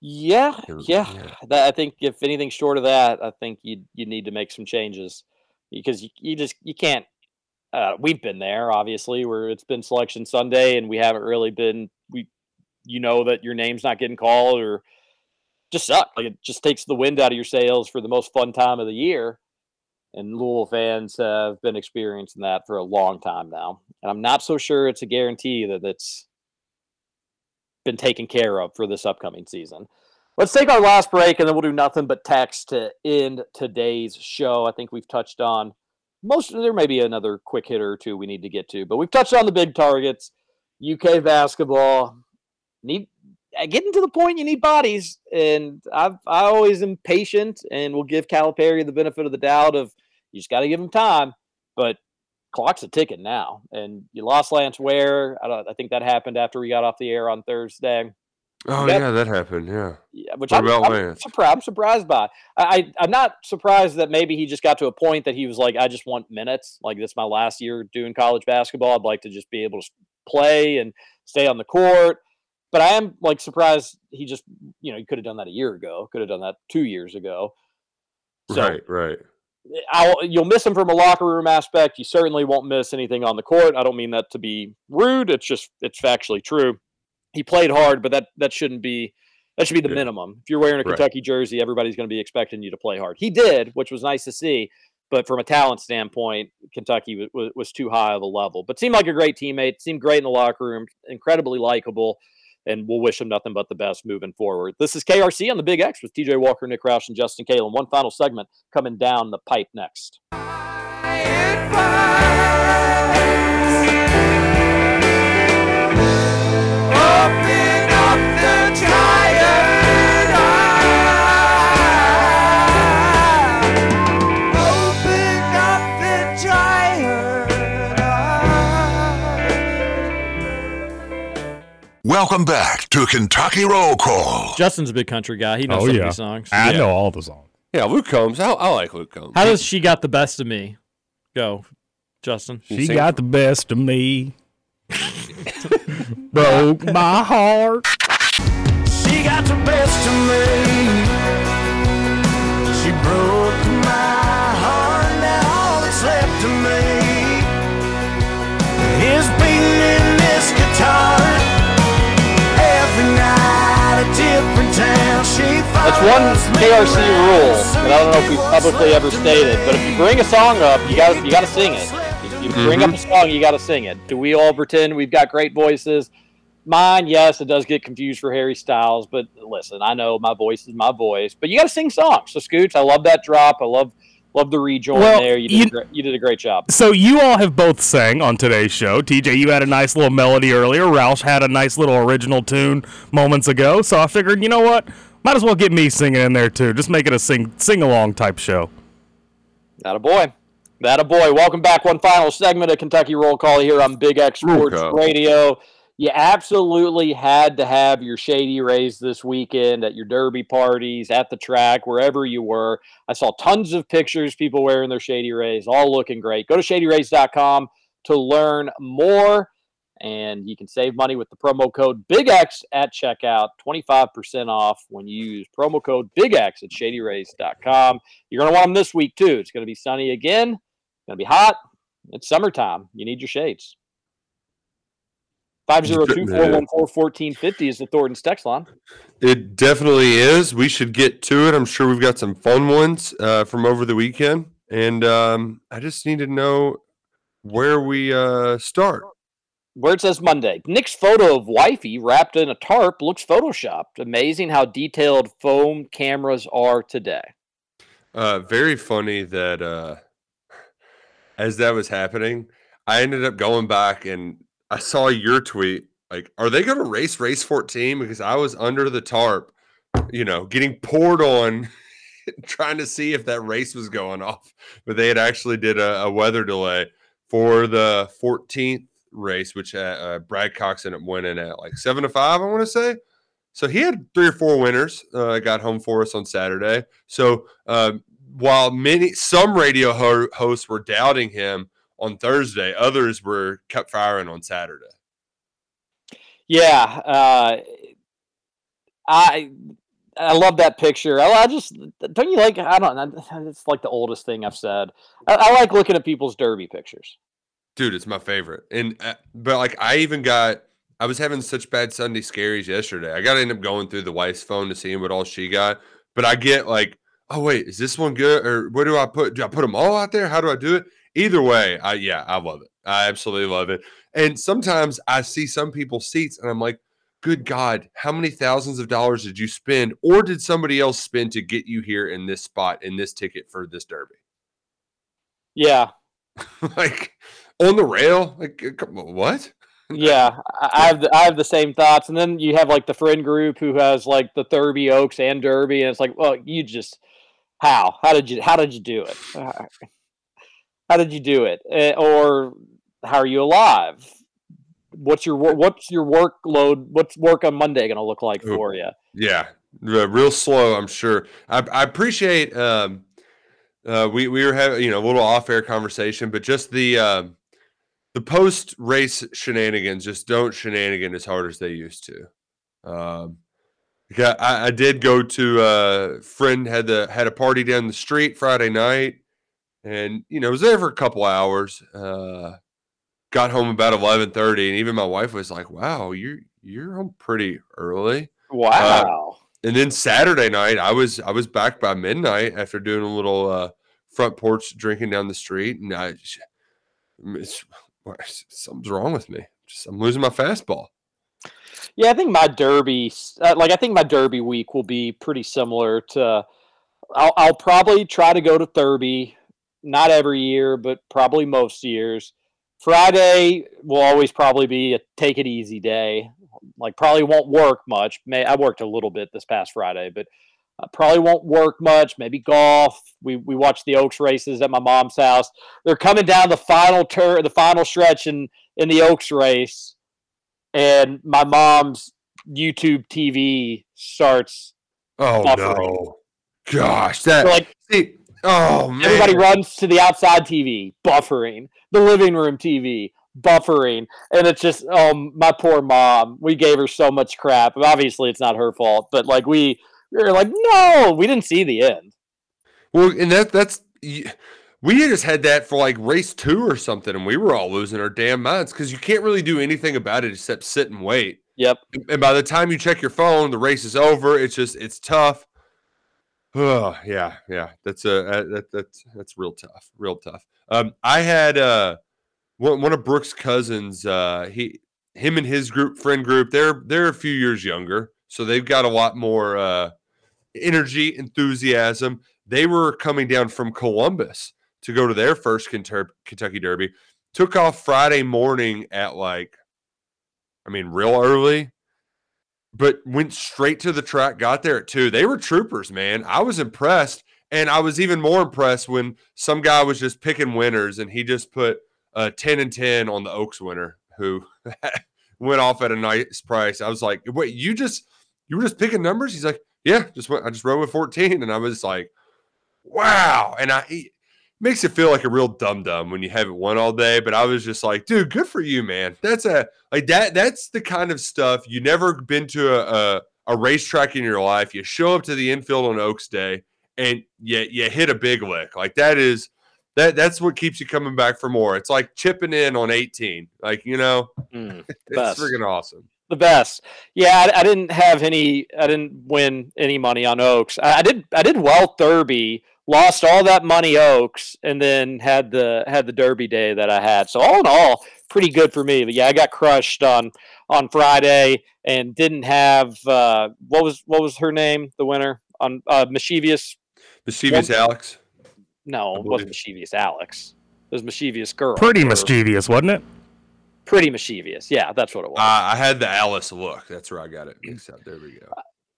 Yeah, yeah. yeah. That, I think if anything short of that, I think you you need to make some changes because you, you just you can't. Uh, we've been there, obviously, where it's been selection Sunday, and we haven't really been. We, you know, that your name's not getting called, or just suck. Like it just takes the wind out of your sails for the most fun time of the year. And Louisville fans have been experiencing that for a long time now, and I'm not so sure it's a guarantee that it's been taken care of for this upcoming season. Let's take our last break and then we'll do nothing but text to end today's show. I think we've touched on most there may be another quick hitter or two we need to get to, but we've touched on the big targets. UK basketball need Uh, getting to the point you need bodies, and I've I always am patient and will give Calipari the benefit of the doubt of you just got to give him time, but clock's a ticking now, and you lost Lance Ware. I, don't, I think that happened after we got off the air on Thursday. Oh yeah, that happened. Yeah. Yeah, which What I'm, about I'm surprised. I'm surprised by. I, I I'm not surprised that maybe he just got to a point that he was like, I just want minutes. Like this is my last year doing college basketball. I'd like to just be able to play and stay on the court. But I am like surprised he just you know he could have done that a year ago. Could have done that two years ago. So right. Right. I'll, you'll miss him from a locker room aspect. You certainly won't miss anything on the court. I don't mean that to be rude. It's just it's factually true. He played hard, but that that shouldn't be that should be the Yeah. minimum. If you're wearing a Right. Kentucky jersey, everybody's going to be expecting you to play hard. He did, which was nice to see. But from a talent standpoint, Kentucky was, was too high of a level. But seemed like a great teammate. Seemed great in the locker room. Incredibly likable. And we'll wish him nothing but the best moving forward. This is KRC on the Big X with TJ Walker, Nick Roush, and Justin Kalen. One final segment coming down the pipe next. Welcome back to Kentucky Roll Call. Justin's a big country guy. He knows Oh some yeah, of these songs. I Yeah. know all the songs. Yeah. Luke Combs. I, I like Luke Combs. How does she got the best of me? Go, Justin. She sing got the best of me. Broke my heart. She got the best of me. One KRC rule that I don't know if we've publicly ever stated, but if you bring a song up, you got you got to sing it. If you bring up mm-hmm. a song, you got to sing it. Do we all pretend we've got great voices? Mine, yes, it does get confused for Harry Styles, but listen, I know my voice is my voice, but you got to sing songs. So, Scooch, I love that drop. I love love the rejoin Well, there. You did, you- a great, you did a great job. So you all have both sang on today's show. TJ, you had a nice little melody earlier. Roush had a nice little original tune moments ago. So I figured, you know what? Might as well get me singing in there too. Just make it a sing sing along type show. That a boy. That a boy. Welcome back. One final segment of Kentucky Roll Call here on Big X Sports Roll call. Radio. You absolutely had to have your Shady Rays this weekend at your derby parties, at the track, wherever you were. I saw tons of pictures, people wearing their Shady Rays, all looking great. Go to shadyrays.com to learn more. And you can save money with the promo code BIGX at checkout. 25% off when you use promo code BIGX at shadyrays.com. You're going to want them this week, too. It's going to be sunny again. It's going to be hot. It's summertime. You need your shades. 502-414-1450 is the Thornton's text line. It definitely is. We should get to it. I'm sure we've got some fun ones uh, from over the weekend, and um, I just need to know where we uh, start. Where it says Monday. Nick's photo of wifey wrapped in a tarp looks photoshopped. Amazing how detailed foam cameras are today. Uh, very funny that uh, as that was happening, I ended up going back and I saw your tweet. Like, are they going to race race 14? Because I was under the tarp, you know, getting poured on, trying to see if that race was going off. But they had actually did a, a weather delay for the 14th race, which uh, uh, Brad Cox ended up winning at like seven to five, I want to say. So he had three or four winners. Uh, got home for us on Saturday. So um, while many some radio ho- hosts were doubting him on Thursday, others were kept firing on Saturday. Yeah, uh, I I love that picture. I, I, just don't you like? I don't. It's like the oldest thing I've said. I, I like looking at people's derby pictures. Dude, it's my favorite. And uh, but like I even got. I was having such bad Sunday scaries yesterday. I got to end up going through the wife's phone to see what all she got. But I get like, oh wait, is this one good? Or where do I put? Do I put them all out there? How do I do it? Either way, I yeah, I love it. I absolutely love it. And sometimes I see some people's seats, and I'm like, good God, how many thousands of dollars did you spend, or did somebody else spend to get you here in this spot in this ticket for this derby? Yeah, like on the rail. Like what? yeah, I have the, I have the same thoughts, and then you have like the friend group who has like the Thurby Oaks and Derby, and it's like, well, you just how how did you how did you do it? How did you do it? Eh, or how are you alive? What's your what's your workload? What's work on Monday going to look like for you? Yeah, real slow. I'm sure. I, I appreciate. Um, uh, we we were having you know a little off air conversation, but just the um, the post race shenanigans just don't shenanigan as hard as they used to. Um, yeah, I, I did go to a uh, friend had the had a party down the street Friday night, and you know was there for a couple hours. Uh, got home about eleven thirty, and even my wife was like, "Wow, you're you're home pretty early." Wow. Uh, and then Saturday night, I was I was back by midnight after doing a little uh, front porch drinking down the street, and I it's, something's wrong with me. Just, I'm losing my fastball. Yeah, I think my derby, uh, like I think my derby week will be pretty similar to. I'll, I'll probably try to go to Thurby, not every year, but probably most years. Friday will always probably be a take it easy day. Like probably won't work much. May I worked a little bit this past Friday, but uh, probably won't work much. Maybe golf. We we watched the Oaks races at my mom's house. They're coming down the final turn, the final stretch in in the Oaks race, and my mom's YouTube TV starts. Oh buffering. no! Gosh, that so like see, oh man. Everybody runs to the outside TV, buffering. The living room TV, buffering, and it's just um my poor mom. We gave her so much crap. Obviously, it's not her fault, but like we were like, no, we didn't see the end. Well, and that that's we just had that for like race two or something, and we were all losing our damn minds because you can't really do anything about it except sit and wait. Yep. And by the time you check your phone, the race is over. It's just it's tough. Oh yeah, yeah. That's a that, that's that's real tough, real tough. Um, I had uh one one of Brooks' cousins. Uh, he him and his group friend group. They're they're a few years younger, so they've got a lot more uh energy, enthusiasm. They were coming down from Columbus to go to their first Kentucky Derby. Took off Friday morning at like, I mean, real early, but went straight to the track, got there at two. They were troopers, man. I was impressed. And I was even more impressed when some guy was just picking winners and he just put uh, 10 and 10 on the Oaks winner who went off at a nice price. I was like, wait, you just, you were just picking numbers? He's like, yeah, just went. I just rode with 14, and I was like, wow. And I it makes it feel like a real dum dum when you haven't won all day. But I was just like, dude, good for you, man. That's a like that. That's the kind of stuff you never been to a, a a racetrack in your life. You show up to the infield on Oaks Day, and you you hit a big lick. Like that is that that's what keeps you coming back for more. It's like chipping in on 18. Like, you know, mm, it's freaking awesome the best. Yeah, I, I, didn't have any. I didn't win any money on Oaks. I, I, did. I did well Derby. Lost all that money Oaks, and then had the had the Derby day that I had. So all in all, pretty good for me. But yeah, I got crushed on on Friday and didn't have uh, what was what was her name? The winner on uh, Mischievous. Mischievous Alex. No, it wasn't mischievous Alex. It was mischievous girl. Pretty or mischievous, wasn't it? Pretty mischievous. Yeah, that's what it was. Uh, I had the Alice look. That's where I got it mixed up. There we go.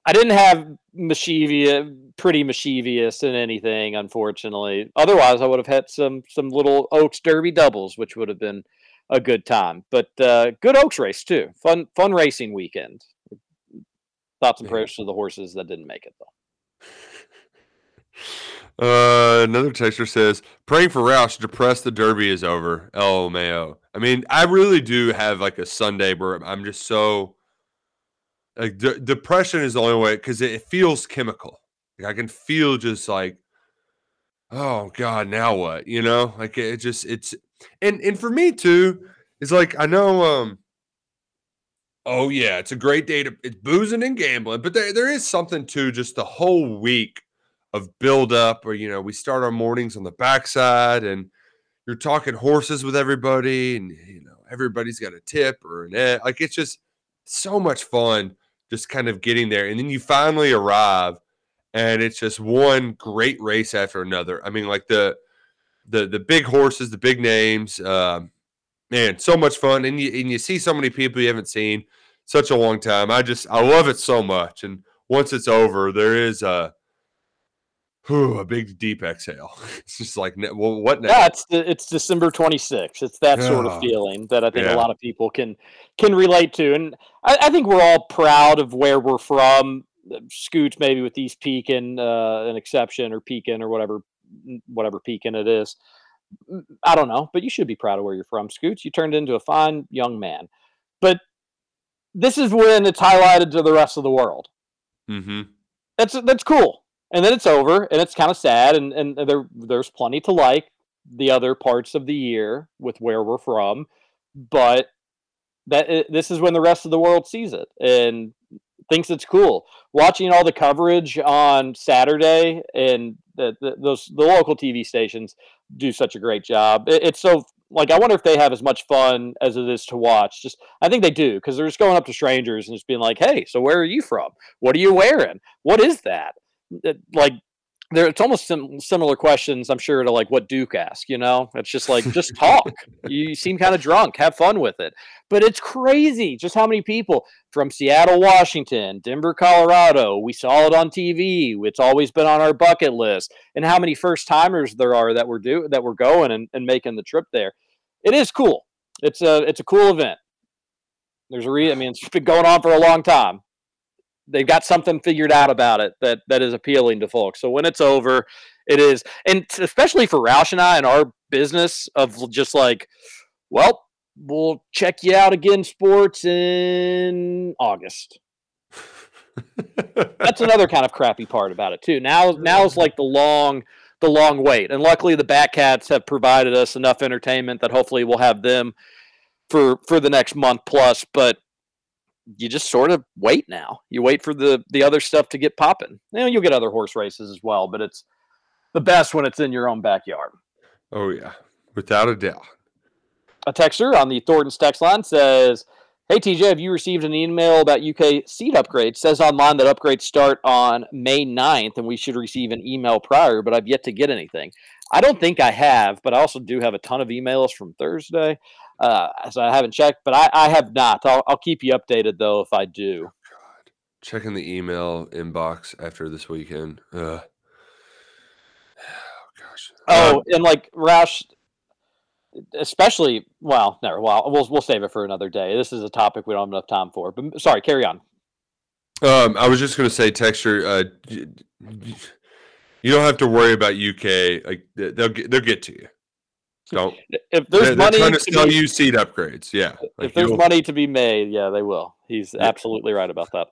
I didn't have mischievous, pretty mischievous in anything, unfortunately. Otherwise, I would have had some some little Oaks Derby doubles, which would have been a good time. But uh, good Oaks race too. Fun fun racing weekend. Thoughts and prayers to the horses that didn't make it though. Uh, another texter says, praying for Roush, depressed the Derby is over. LMAO. I mean, I really do have like a Sunday where I'm just so like de- depression is the only way because it, it feels chemical. Like I can feel just like, oh God, now what? You know, like it just it's and and for me too, it's like I know um oh yeah, it's a great day to it's boozing and gambling, but there there is something to just the whole week of build up or you know, we start our mornings on the backside and you're talking horses with everybody and you know, everybody's got a tip or an ed. like it's just so much fun just kind of getting there and then you finally arrive and it's just one great race after another. I mean, like the the the big horses, the big names, um, man, so much fun, and you and you see so many people you haven't seen such a long time. I just I love it so much, and once it's over, there is a whew, a big deep exhale. It's just like, well, what now? Yeah, it's the, it's December 26th. It's that sort of feeling that I think yeah. a lot of people can can relate to, and I, I think we're all proud of where we're from. Scoots maybe with East Pekin, uh, an exception, or Pekin, or whatever whatever Pekin it is. I don't know, but you should be proud of where you're from, Scoots. You turned into a fine young man, but this is when it's highlighted to the rest of the world Mm-hmm. that's that's cool. And then it's over, and it's kind of sad, and and there there's plenty to like the other parts of the year with where we're from, but that eh, this is when the rest of the world sees it and thinks it's cool. Watching all the coverage on Saturday and the, the those the local TV stations do such a great job. It, it's so like I wonder if they have as much fun as it is to watch. Just I think they do because they're just going up to strangers and just being like, "Hey, so where are you from? What are you wearing? What is that?" Like there it's almost sim- similar questions i'm sure to like what duke asked you know? It's just like just talk. You seem kind of drunk. Have fun with it. But it's crazy just how many people from seattle washington denver colorado we saw it on tv it's always been on our bucket list and how many first timers there are that we're do that we're going and, and making the trip there. It is cool. It's a it's a cool event. There's a re i mean it's been going on for a long time they've got something figured out about it that that is appealing to folks. So when it's over, it is, and especially for Roush and I and our business of just like, well, we'll check you out again, sports in August. That's another kind of crappy part about it too. Now, now is like the long, the long wait, and luckily the Batcats have provided us enough entertainment that hopefully we'll have them for for the next month plus. But you just sort of wait now. You wait for the the other stuff to get popping. You know, you'll get other horse races as well, but it's the best when it's in your own backyard. Oh yeah, without a doubt. A texter on the Thornton's text line says, Hey TJ, have you received an email about UK seat upgrades? says online that upgrades start on May 9th and we should receive an email prior, but I've yet to get anything. I don't think I have, but I also do have a ton of emails from Thursday. Uh, so I haven't checked, but I, I have not. I'll, I'll keep you updated though if I do. Checking the email inbox after this weekend. Ugh. Oh, and like Roush, especially well, never. Well, we'll we'll save it for another day. This is a topic we don't have enough time for. But sorry, carry on. Um, I was just gonna say, texture. Uh, you don't have to worry about UK. Like they'll get, they'll get to you. Don't. If there's they're, money they're trying to sell be- you seat upgrades. Yeah. if there's money to be made, yeah, they will. He's absolutely right about that.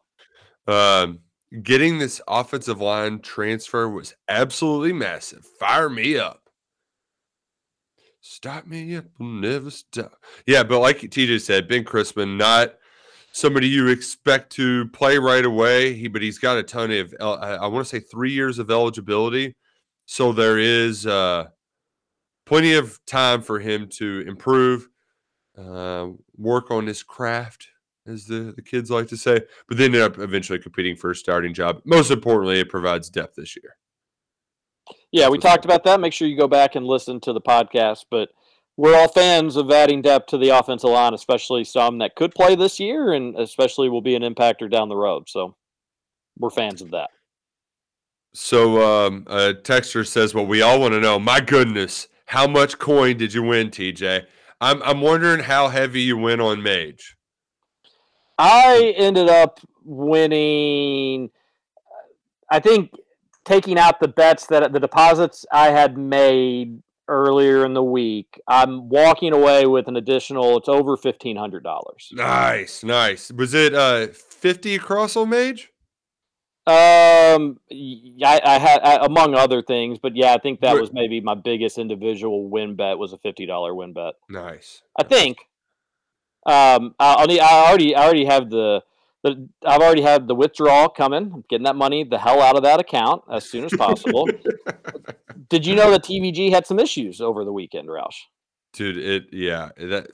Um, getting this offensive line transfer was absolutely massive. Fire me up. Stop me up, never stop. Yeah, but like TJ said, Ben Christman, not somebody you expect to play right away. He, but he's got a ton of, I, I want to say, three years of eligibility. So there is uh, plenty of time for him to improve, uh, work on his craft, as the, the kids like to say, but then end up eventually competing for a starting job. Most importantly, it provides depth this year. Yeah, we talked about that. Make sure you go back and listen to the podcast. But we're all fans of adding depth to the offensive line, especially some that could play this year and especially will be an impactor down the road. So we're fans of that. So um, a texter says, "Well, we all want to know. My goodness, how much coin did you win, TJ? I'm I'm wondering how heavy you win on Mage. I ended up winning. I think taking out the bets that the deposits I had made earlier in the week, I'm walking away with an additional. It's over fifteen hundred dollars. Nice, nice. Was it uh 50 across on Mage? Um, I, I had I, among other things, but yeah, I think that was maybe my biggest individual win bet was a fifty dollar win bet. Nice. I think. Um, I- I'll need, I already I already have the. The, I've already had the withdrawal coming. I'm getting that money the hell out of that account as soon as possible. Did you know that TVG had some issues over the weekend, Roush? Dude, it yeah, that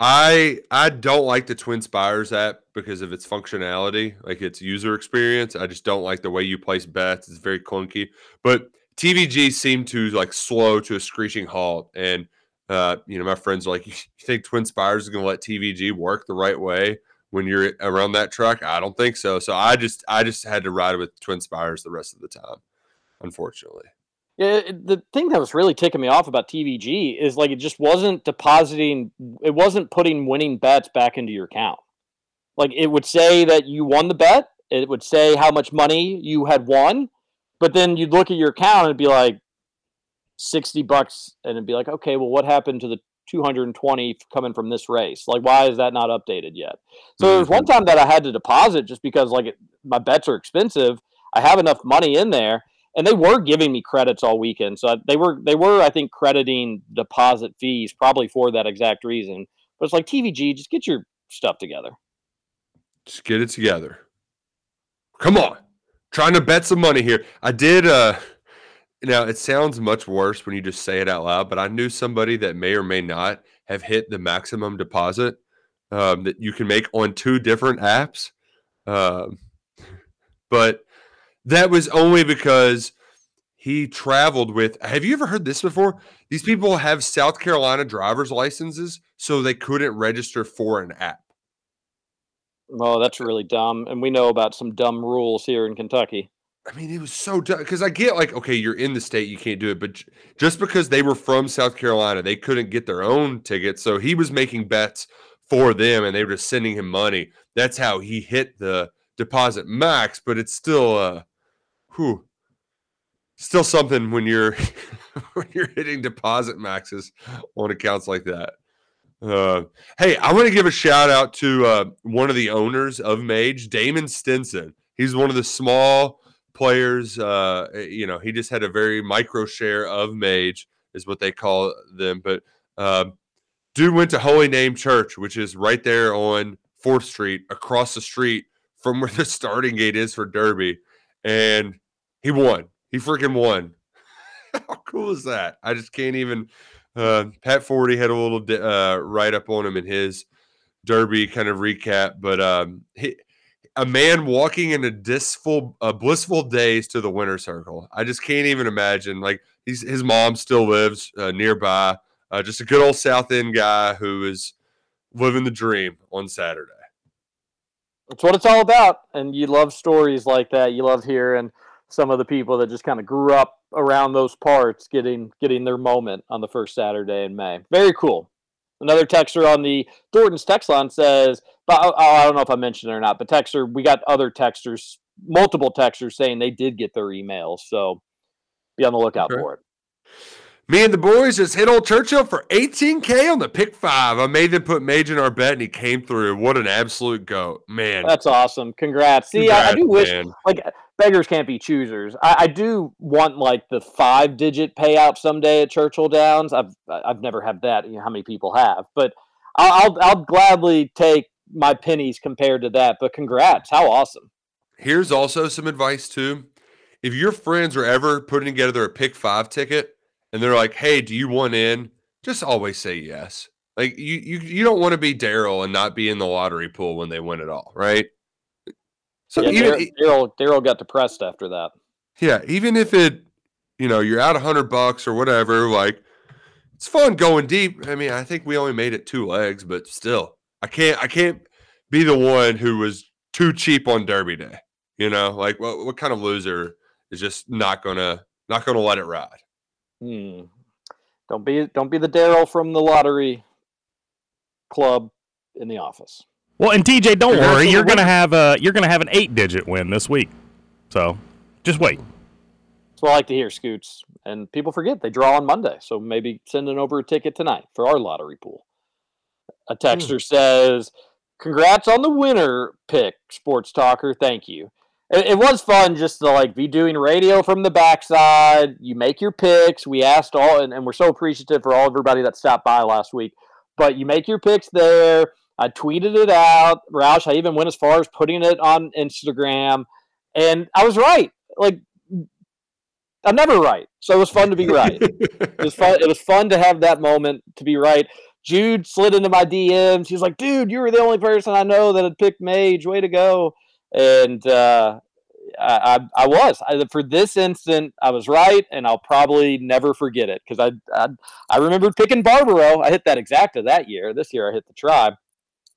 I I don't like the Twin Spires app because of its functionality, like its user experience. I just don't like the way you place bets. It's very clunky. But TVG seemed to like slow to a screeching halt. And uh, you know, my friends are like, You think Twin Spires is gonna let TVG work the right way when you're around that truck? I don't think so. So I just I just had to ride with Twin Spires the rest of the time, unfortunately. It- the thing that was really ticking me off about TVG is like it just wasn't depositing, it wasn't putting winning bets back into your account. Like it would say that you won the bet, it would say how much money you had won, but then you'd look at your account and it'd be like 60 bucks, and it'd be like, okay, well, what happened to the 220 coming from this race? Like, why is that not updated yet? So there was one mm-hmm. time that I had to deposit just because like it, my bets are expensive. I have enough money in there, and they were giving me credits all weekend. So they were they were I think crediting deposit fees probably for that exact reason. But it's like TVG, just get your stuff together. Just get it together. Come on. Trying to bet some money here. I did uh now it sounds much worse when you just say it out loud, but I knew somebody that may or may not have hit the maximum deposit um, that you can make on two different apps. Um, but that was only because he traveled with have you ever heard this before these people have south carolina driver's licenses so they couldn't register for an app Oh, that's really dumb. And we know about some dumb rules here in Kentucky. I mean, it was so dumb because I get like, okay, you're in the state, you can't do it, but j- just because they were from South Carolina, they couldn't get their own tickets, so he was making bets for them, and they were just sending him money. That's how he hit the deposit max, but it's still, uh, whew, still something when you're when you're hitting deposit maxes on accounts like that. Uh, hey, I want to give a shout out to uh, one of the owners of Mage, Damon Stinson. He's one of the small players. Uh, you know, he just had a very micro share of Mage, is what they call them. But uh, dude went to Holy Name Church, which is right there on Fourth Street, across the street from where the starting gate is for Derby, and he won. He freaking won. How cool is that? I just can't even. Uh, Pat Forde had a little uh, write up on him in his Derby kind of recap, but um, he, a man walking in a blissful, blissful days to the winter circle. I just can't even imagine. Like he's his mom still lives uh, nearby. Uh, just a good old South End guy who is living the dream on Saturday. That's what it's all about. And you love stories like that. You love hearing some of the people that just kind of grew up around those parts getting getting their moment on the first Saturday in May. Very cool. Another texter on the Thornton's text line says, but I, don't know if I mentioned it or not, but texter, we got other texters, multiple texters saying they did get their emails. So be on the lookout for it. Me and the boys just hit old Churchill for 18K on the pick five. I made them put Mage in our bet and he came through. What an absolute goat. Man. That's awesome. Congrats. See, I, I do wish man. like beggars can't be choosers. I, I do want like the five digit payout someday at Churchill Downs. I've I've never had that. You know how many people have, but I'll I'll, I'll gladly take my pennies compared to that. But congrats, how awesome! Here's also some advice too. If your friends are ever putting together a pick five ticket and they're like, "Hey, do you want in?" Just always say yes. Like you, you, you don't want to be Daryl and not be in the lottery pool when they win it all, right? So Yeah, even Daryl Daryl got depressed after that. yeah, even if it you know, you're out a hundred bucks or whatever. Like, it's fun going deep. I mean, I think we only made it two legs, but still, I can't, I can't be the one who was too cheap on Derby Day. You know, like what, what kind of loser is just not gonna, not gonna let it ride? Hmm. Don't be don't be the Daryl from the lottery club in the office. Well, and TJ, don't Congrats worry. You're gonna win. have a you're gonna have an eight digit win this week. So just wait. That's what I like to hear, Scoots. And people forget they draw on Monday, so maybe sending over a ticket tonight for our lottery pool. A texter says, "Congrats on the winner pick, Sports Talker. Thank you. It, it was fun just to like be doing radio from the backside. You make your picks. We asked all, and, and we're so appreciative for all everybody that stopped by last week. But you make your picks there. I tweeted it out. Roush, I even went as far as putting it on Instagram, and I was right. Like I'm never right, so it was fun to be right. it was fun. It was fun to have that moment to be right. Jude slid into my DMs. He was like, "Dude, you were the only person I know that had picked Mage. Way to go!" And uh, I, I, was I, for this instant. I was right, and I'll probably never forget it because I, I, I remembered picking Barbaro. I hit that exacta that year. This year, I hit the tribe.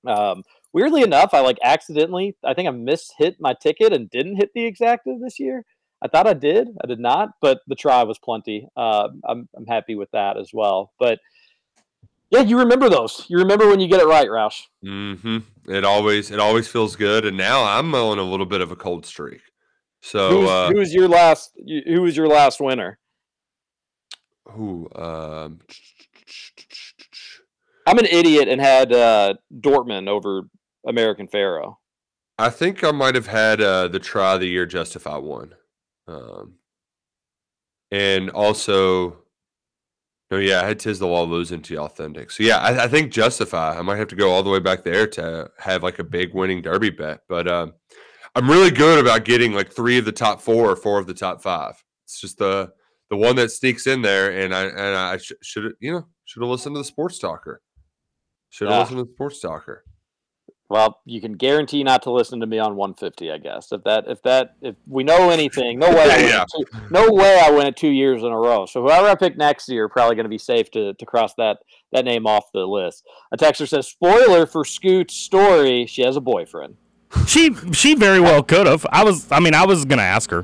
Um, weirdly enough, I like accidentally. I think I mishit my ticket and didn't hit the exacta this year. I thought I did. I did not, but the try was plenty. Uh, I'm I'm happy with that as well. But yeah, you remember those. You remember when you get it right, Roush. hmm It always, it always feels good. And now I'm on a little bit of a cold streak. So, Who's, uh, who was your last? Who was your last winner? who, um, I'm an idiot and had uh, Dortmund over American Pharoah. I think I might have had uh, the try of the year justify one. Um, and also, no, yeah, I had Tiz the Law losing to Authentic. So, yeah, I, I think justify. I might have to go all the way back there to have like a big winning derby bet. But um, I'm really good about getting like three of the top four or four of the top five. It's just the the one that sneaks in there, and I and I sh- should you know should have listened to the sports talker. Should have Yeah. listened to the sports talker. Well, you can guarantee not to listen to me on 150, I guess. If that, if that, if we know anything, no way, Yeah. two, no way I win it two years in a row. So whoever I pick next year, probably going to be safe to to cross that that name off the list. A texter says, "Spoiler for Scoot's story: she has a boyfriend." She she very well could have. I was I mean I was gonna ask her.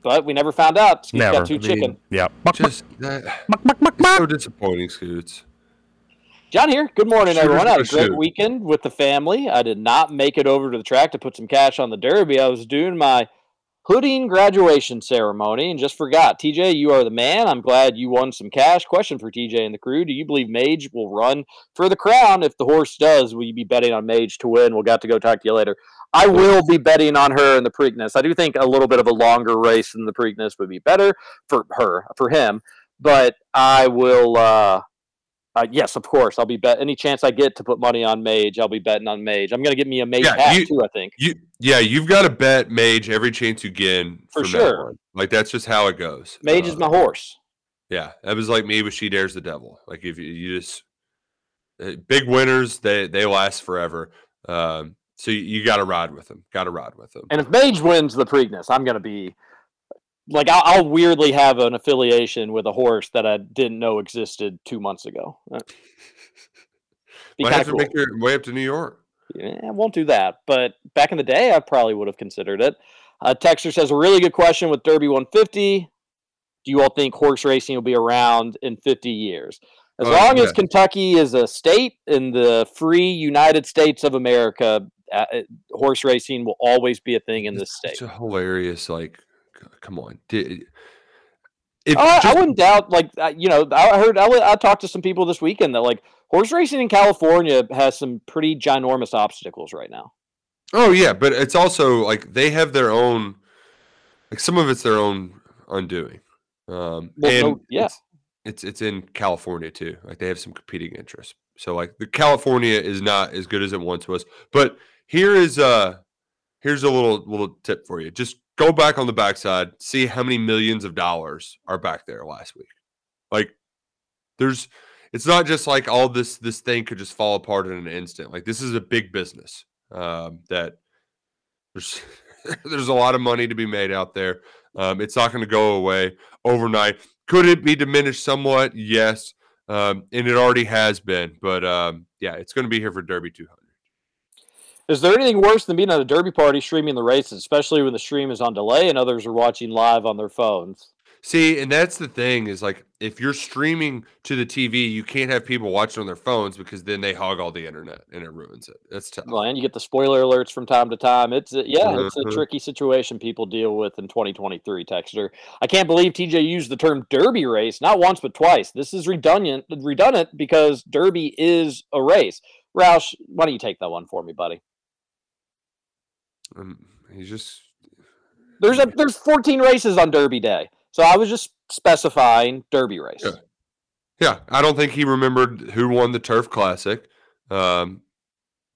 But we never found out. Scoot's Never. got two I mean, chicken. Yeah. Just that, it's so disappointing, Scoots. John here. Good morning, Shooters everyone. I had a great shoot. weekend with the family. I did not make it over to the track to put some cash on the Derby. I was doing my hooding graduation ceremony and just forgot. TJ, you are the man. I'm glad you won some cash. Question for TJ and the crew: Do you believe Mage will run for the crown? If the horse does, will you be betting on Mage to win? We'll got to go talk to you later. I will be betting on her in the Preakness. I do think a little bit of a longer race than the Preakness would be better for her, for him. But I will. Uh, uh, yes, of course. I'll be bet any chance I get to put money on Mage. I'll be betting on Mage. I'm going to get me a Mage Yeah, hat you- too. I think. You yeah, you've got to bet Mage every chance you get For sure. Like that's just how it goes. Mage Uh, is my horse. Yeah, that was like me but Shedaresthedevil. Like if you, you just uh, big winners, they they last forever. Um, so you, you got to ride with them. Got to ride with them. And if Mage wins the Preakness, I'm going to be like I'll, I'll weirdly have an affiliation with a horse that I didn't know existed two months ago. Uh, Might have to cool. make your way up to New York. Yeah, I won't do that. But back in the day, I probably would have considered it. Uh, Texter says a really good question with Derby 150. Do you all think horse racing will be around in 50 years? As Oh, long as. Kentucky is a state in the free United States of America, uh, horse racing will always be a thing in this state. It's a hilarious. Like, come on. Di- If Oh, I, I wouldn't doubt. Like you know, I heard. I, I talked to some people this weekend that like horse racing in California has some pretty ginormous obstacles right now. Oh yeah, but it's also like they have their own. Like some of it's their own undoing. Um, Well, and no- yeah. it's, it's it's in California too. Like they have some competing interests. So like the California is not as good as it once was. But here is uh here's a little little tip for you. Just go back on the backside, see how many millions of dollars are back there last week. Like there's it's not just like all this this thing could just fall apart in an instant. Like this is a big business um, that there's there's a lot of money to be made out there. Um, it's not going to go away overnight. Could it be diminished somewhat? Yes, um, and it already has been. But um, yeah, it's going to be here for Derby 200. Is there anything worse than being at a derby party streaming the races, especially when the stream is on delay and others are watching live on their phones? See, and that's the thing is like if you're streaming to the TV, you can't have people watching on their phones because then they hog all the internet and it ruins it. That's tough. Well, and you get the spoiler alerts from time to time. It's a, yeah, it's a Mhm. tricky situation people deal with in 2023. Texter, I can't believe TJ used the term Derby race not once but twice. This is redundant, redundant because Derby is a race. Roush, why don't you take that one for me, buddy? Um, he's just There's a there's 14 races on Derby Day, so I was just specifying Derby race. Yeah. Yeah, I don't think he remembered who won the Turf Classic, um,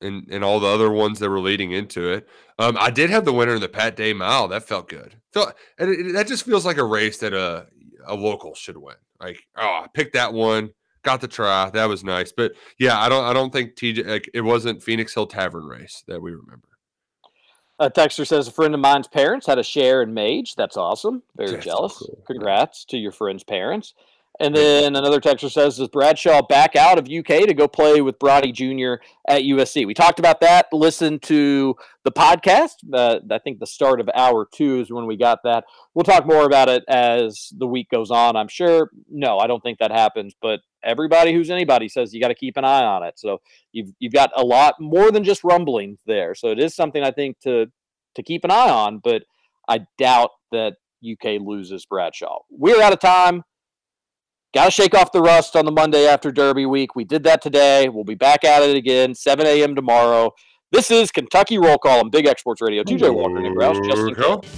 and and all the other ones that were leading into it. Um, I did have the winner in the Pat Day Mile. That felt good. Felt and it, it- that just feels like a race that a a local should win. Like, oh, I picked that one, got the try. That was nice. But yeah, I don't I don't think TJ like it wasn't Phoenix Hill Tavern race that we remember. A texter says a friend of mine's parents had a share in Mage. That's awesome. Very That's jealous. cool. Congrats to your friend's parents. And then another texter says, Does Bradshaw back out of UK to go play with Bronny Jr. at USC? We talked about that. Listen to the podcast. Uh, I think the start of hour two is when we got that. We'll talk more about it as the week goes on, I'm sure. No, I don't think that happens, but everybody who's anybody says you got to keep an eye on it. So you've you've got a lot more than just rumblings there. So it is something I think to to keep an eye on, but I doubt that UK loses Bradshaw. We're out of time. Got to shake off the rust on the Monday after Derby week. We did that today. We'll be back at it again, 7 a.m. tomorrow. This is Kentucky Roll Call on Big X Sports Radio. TJ Walker, Nick Roush, Justin Go. Kill.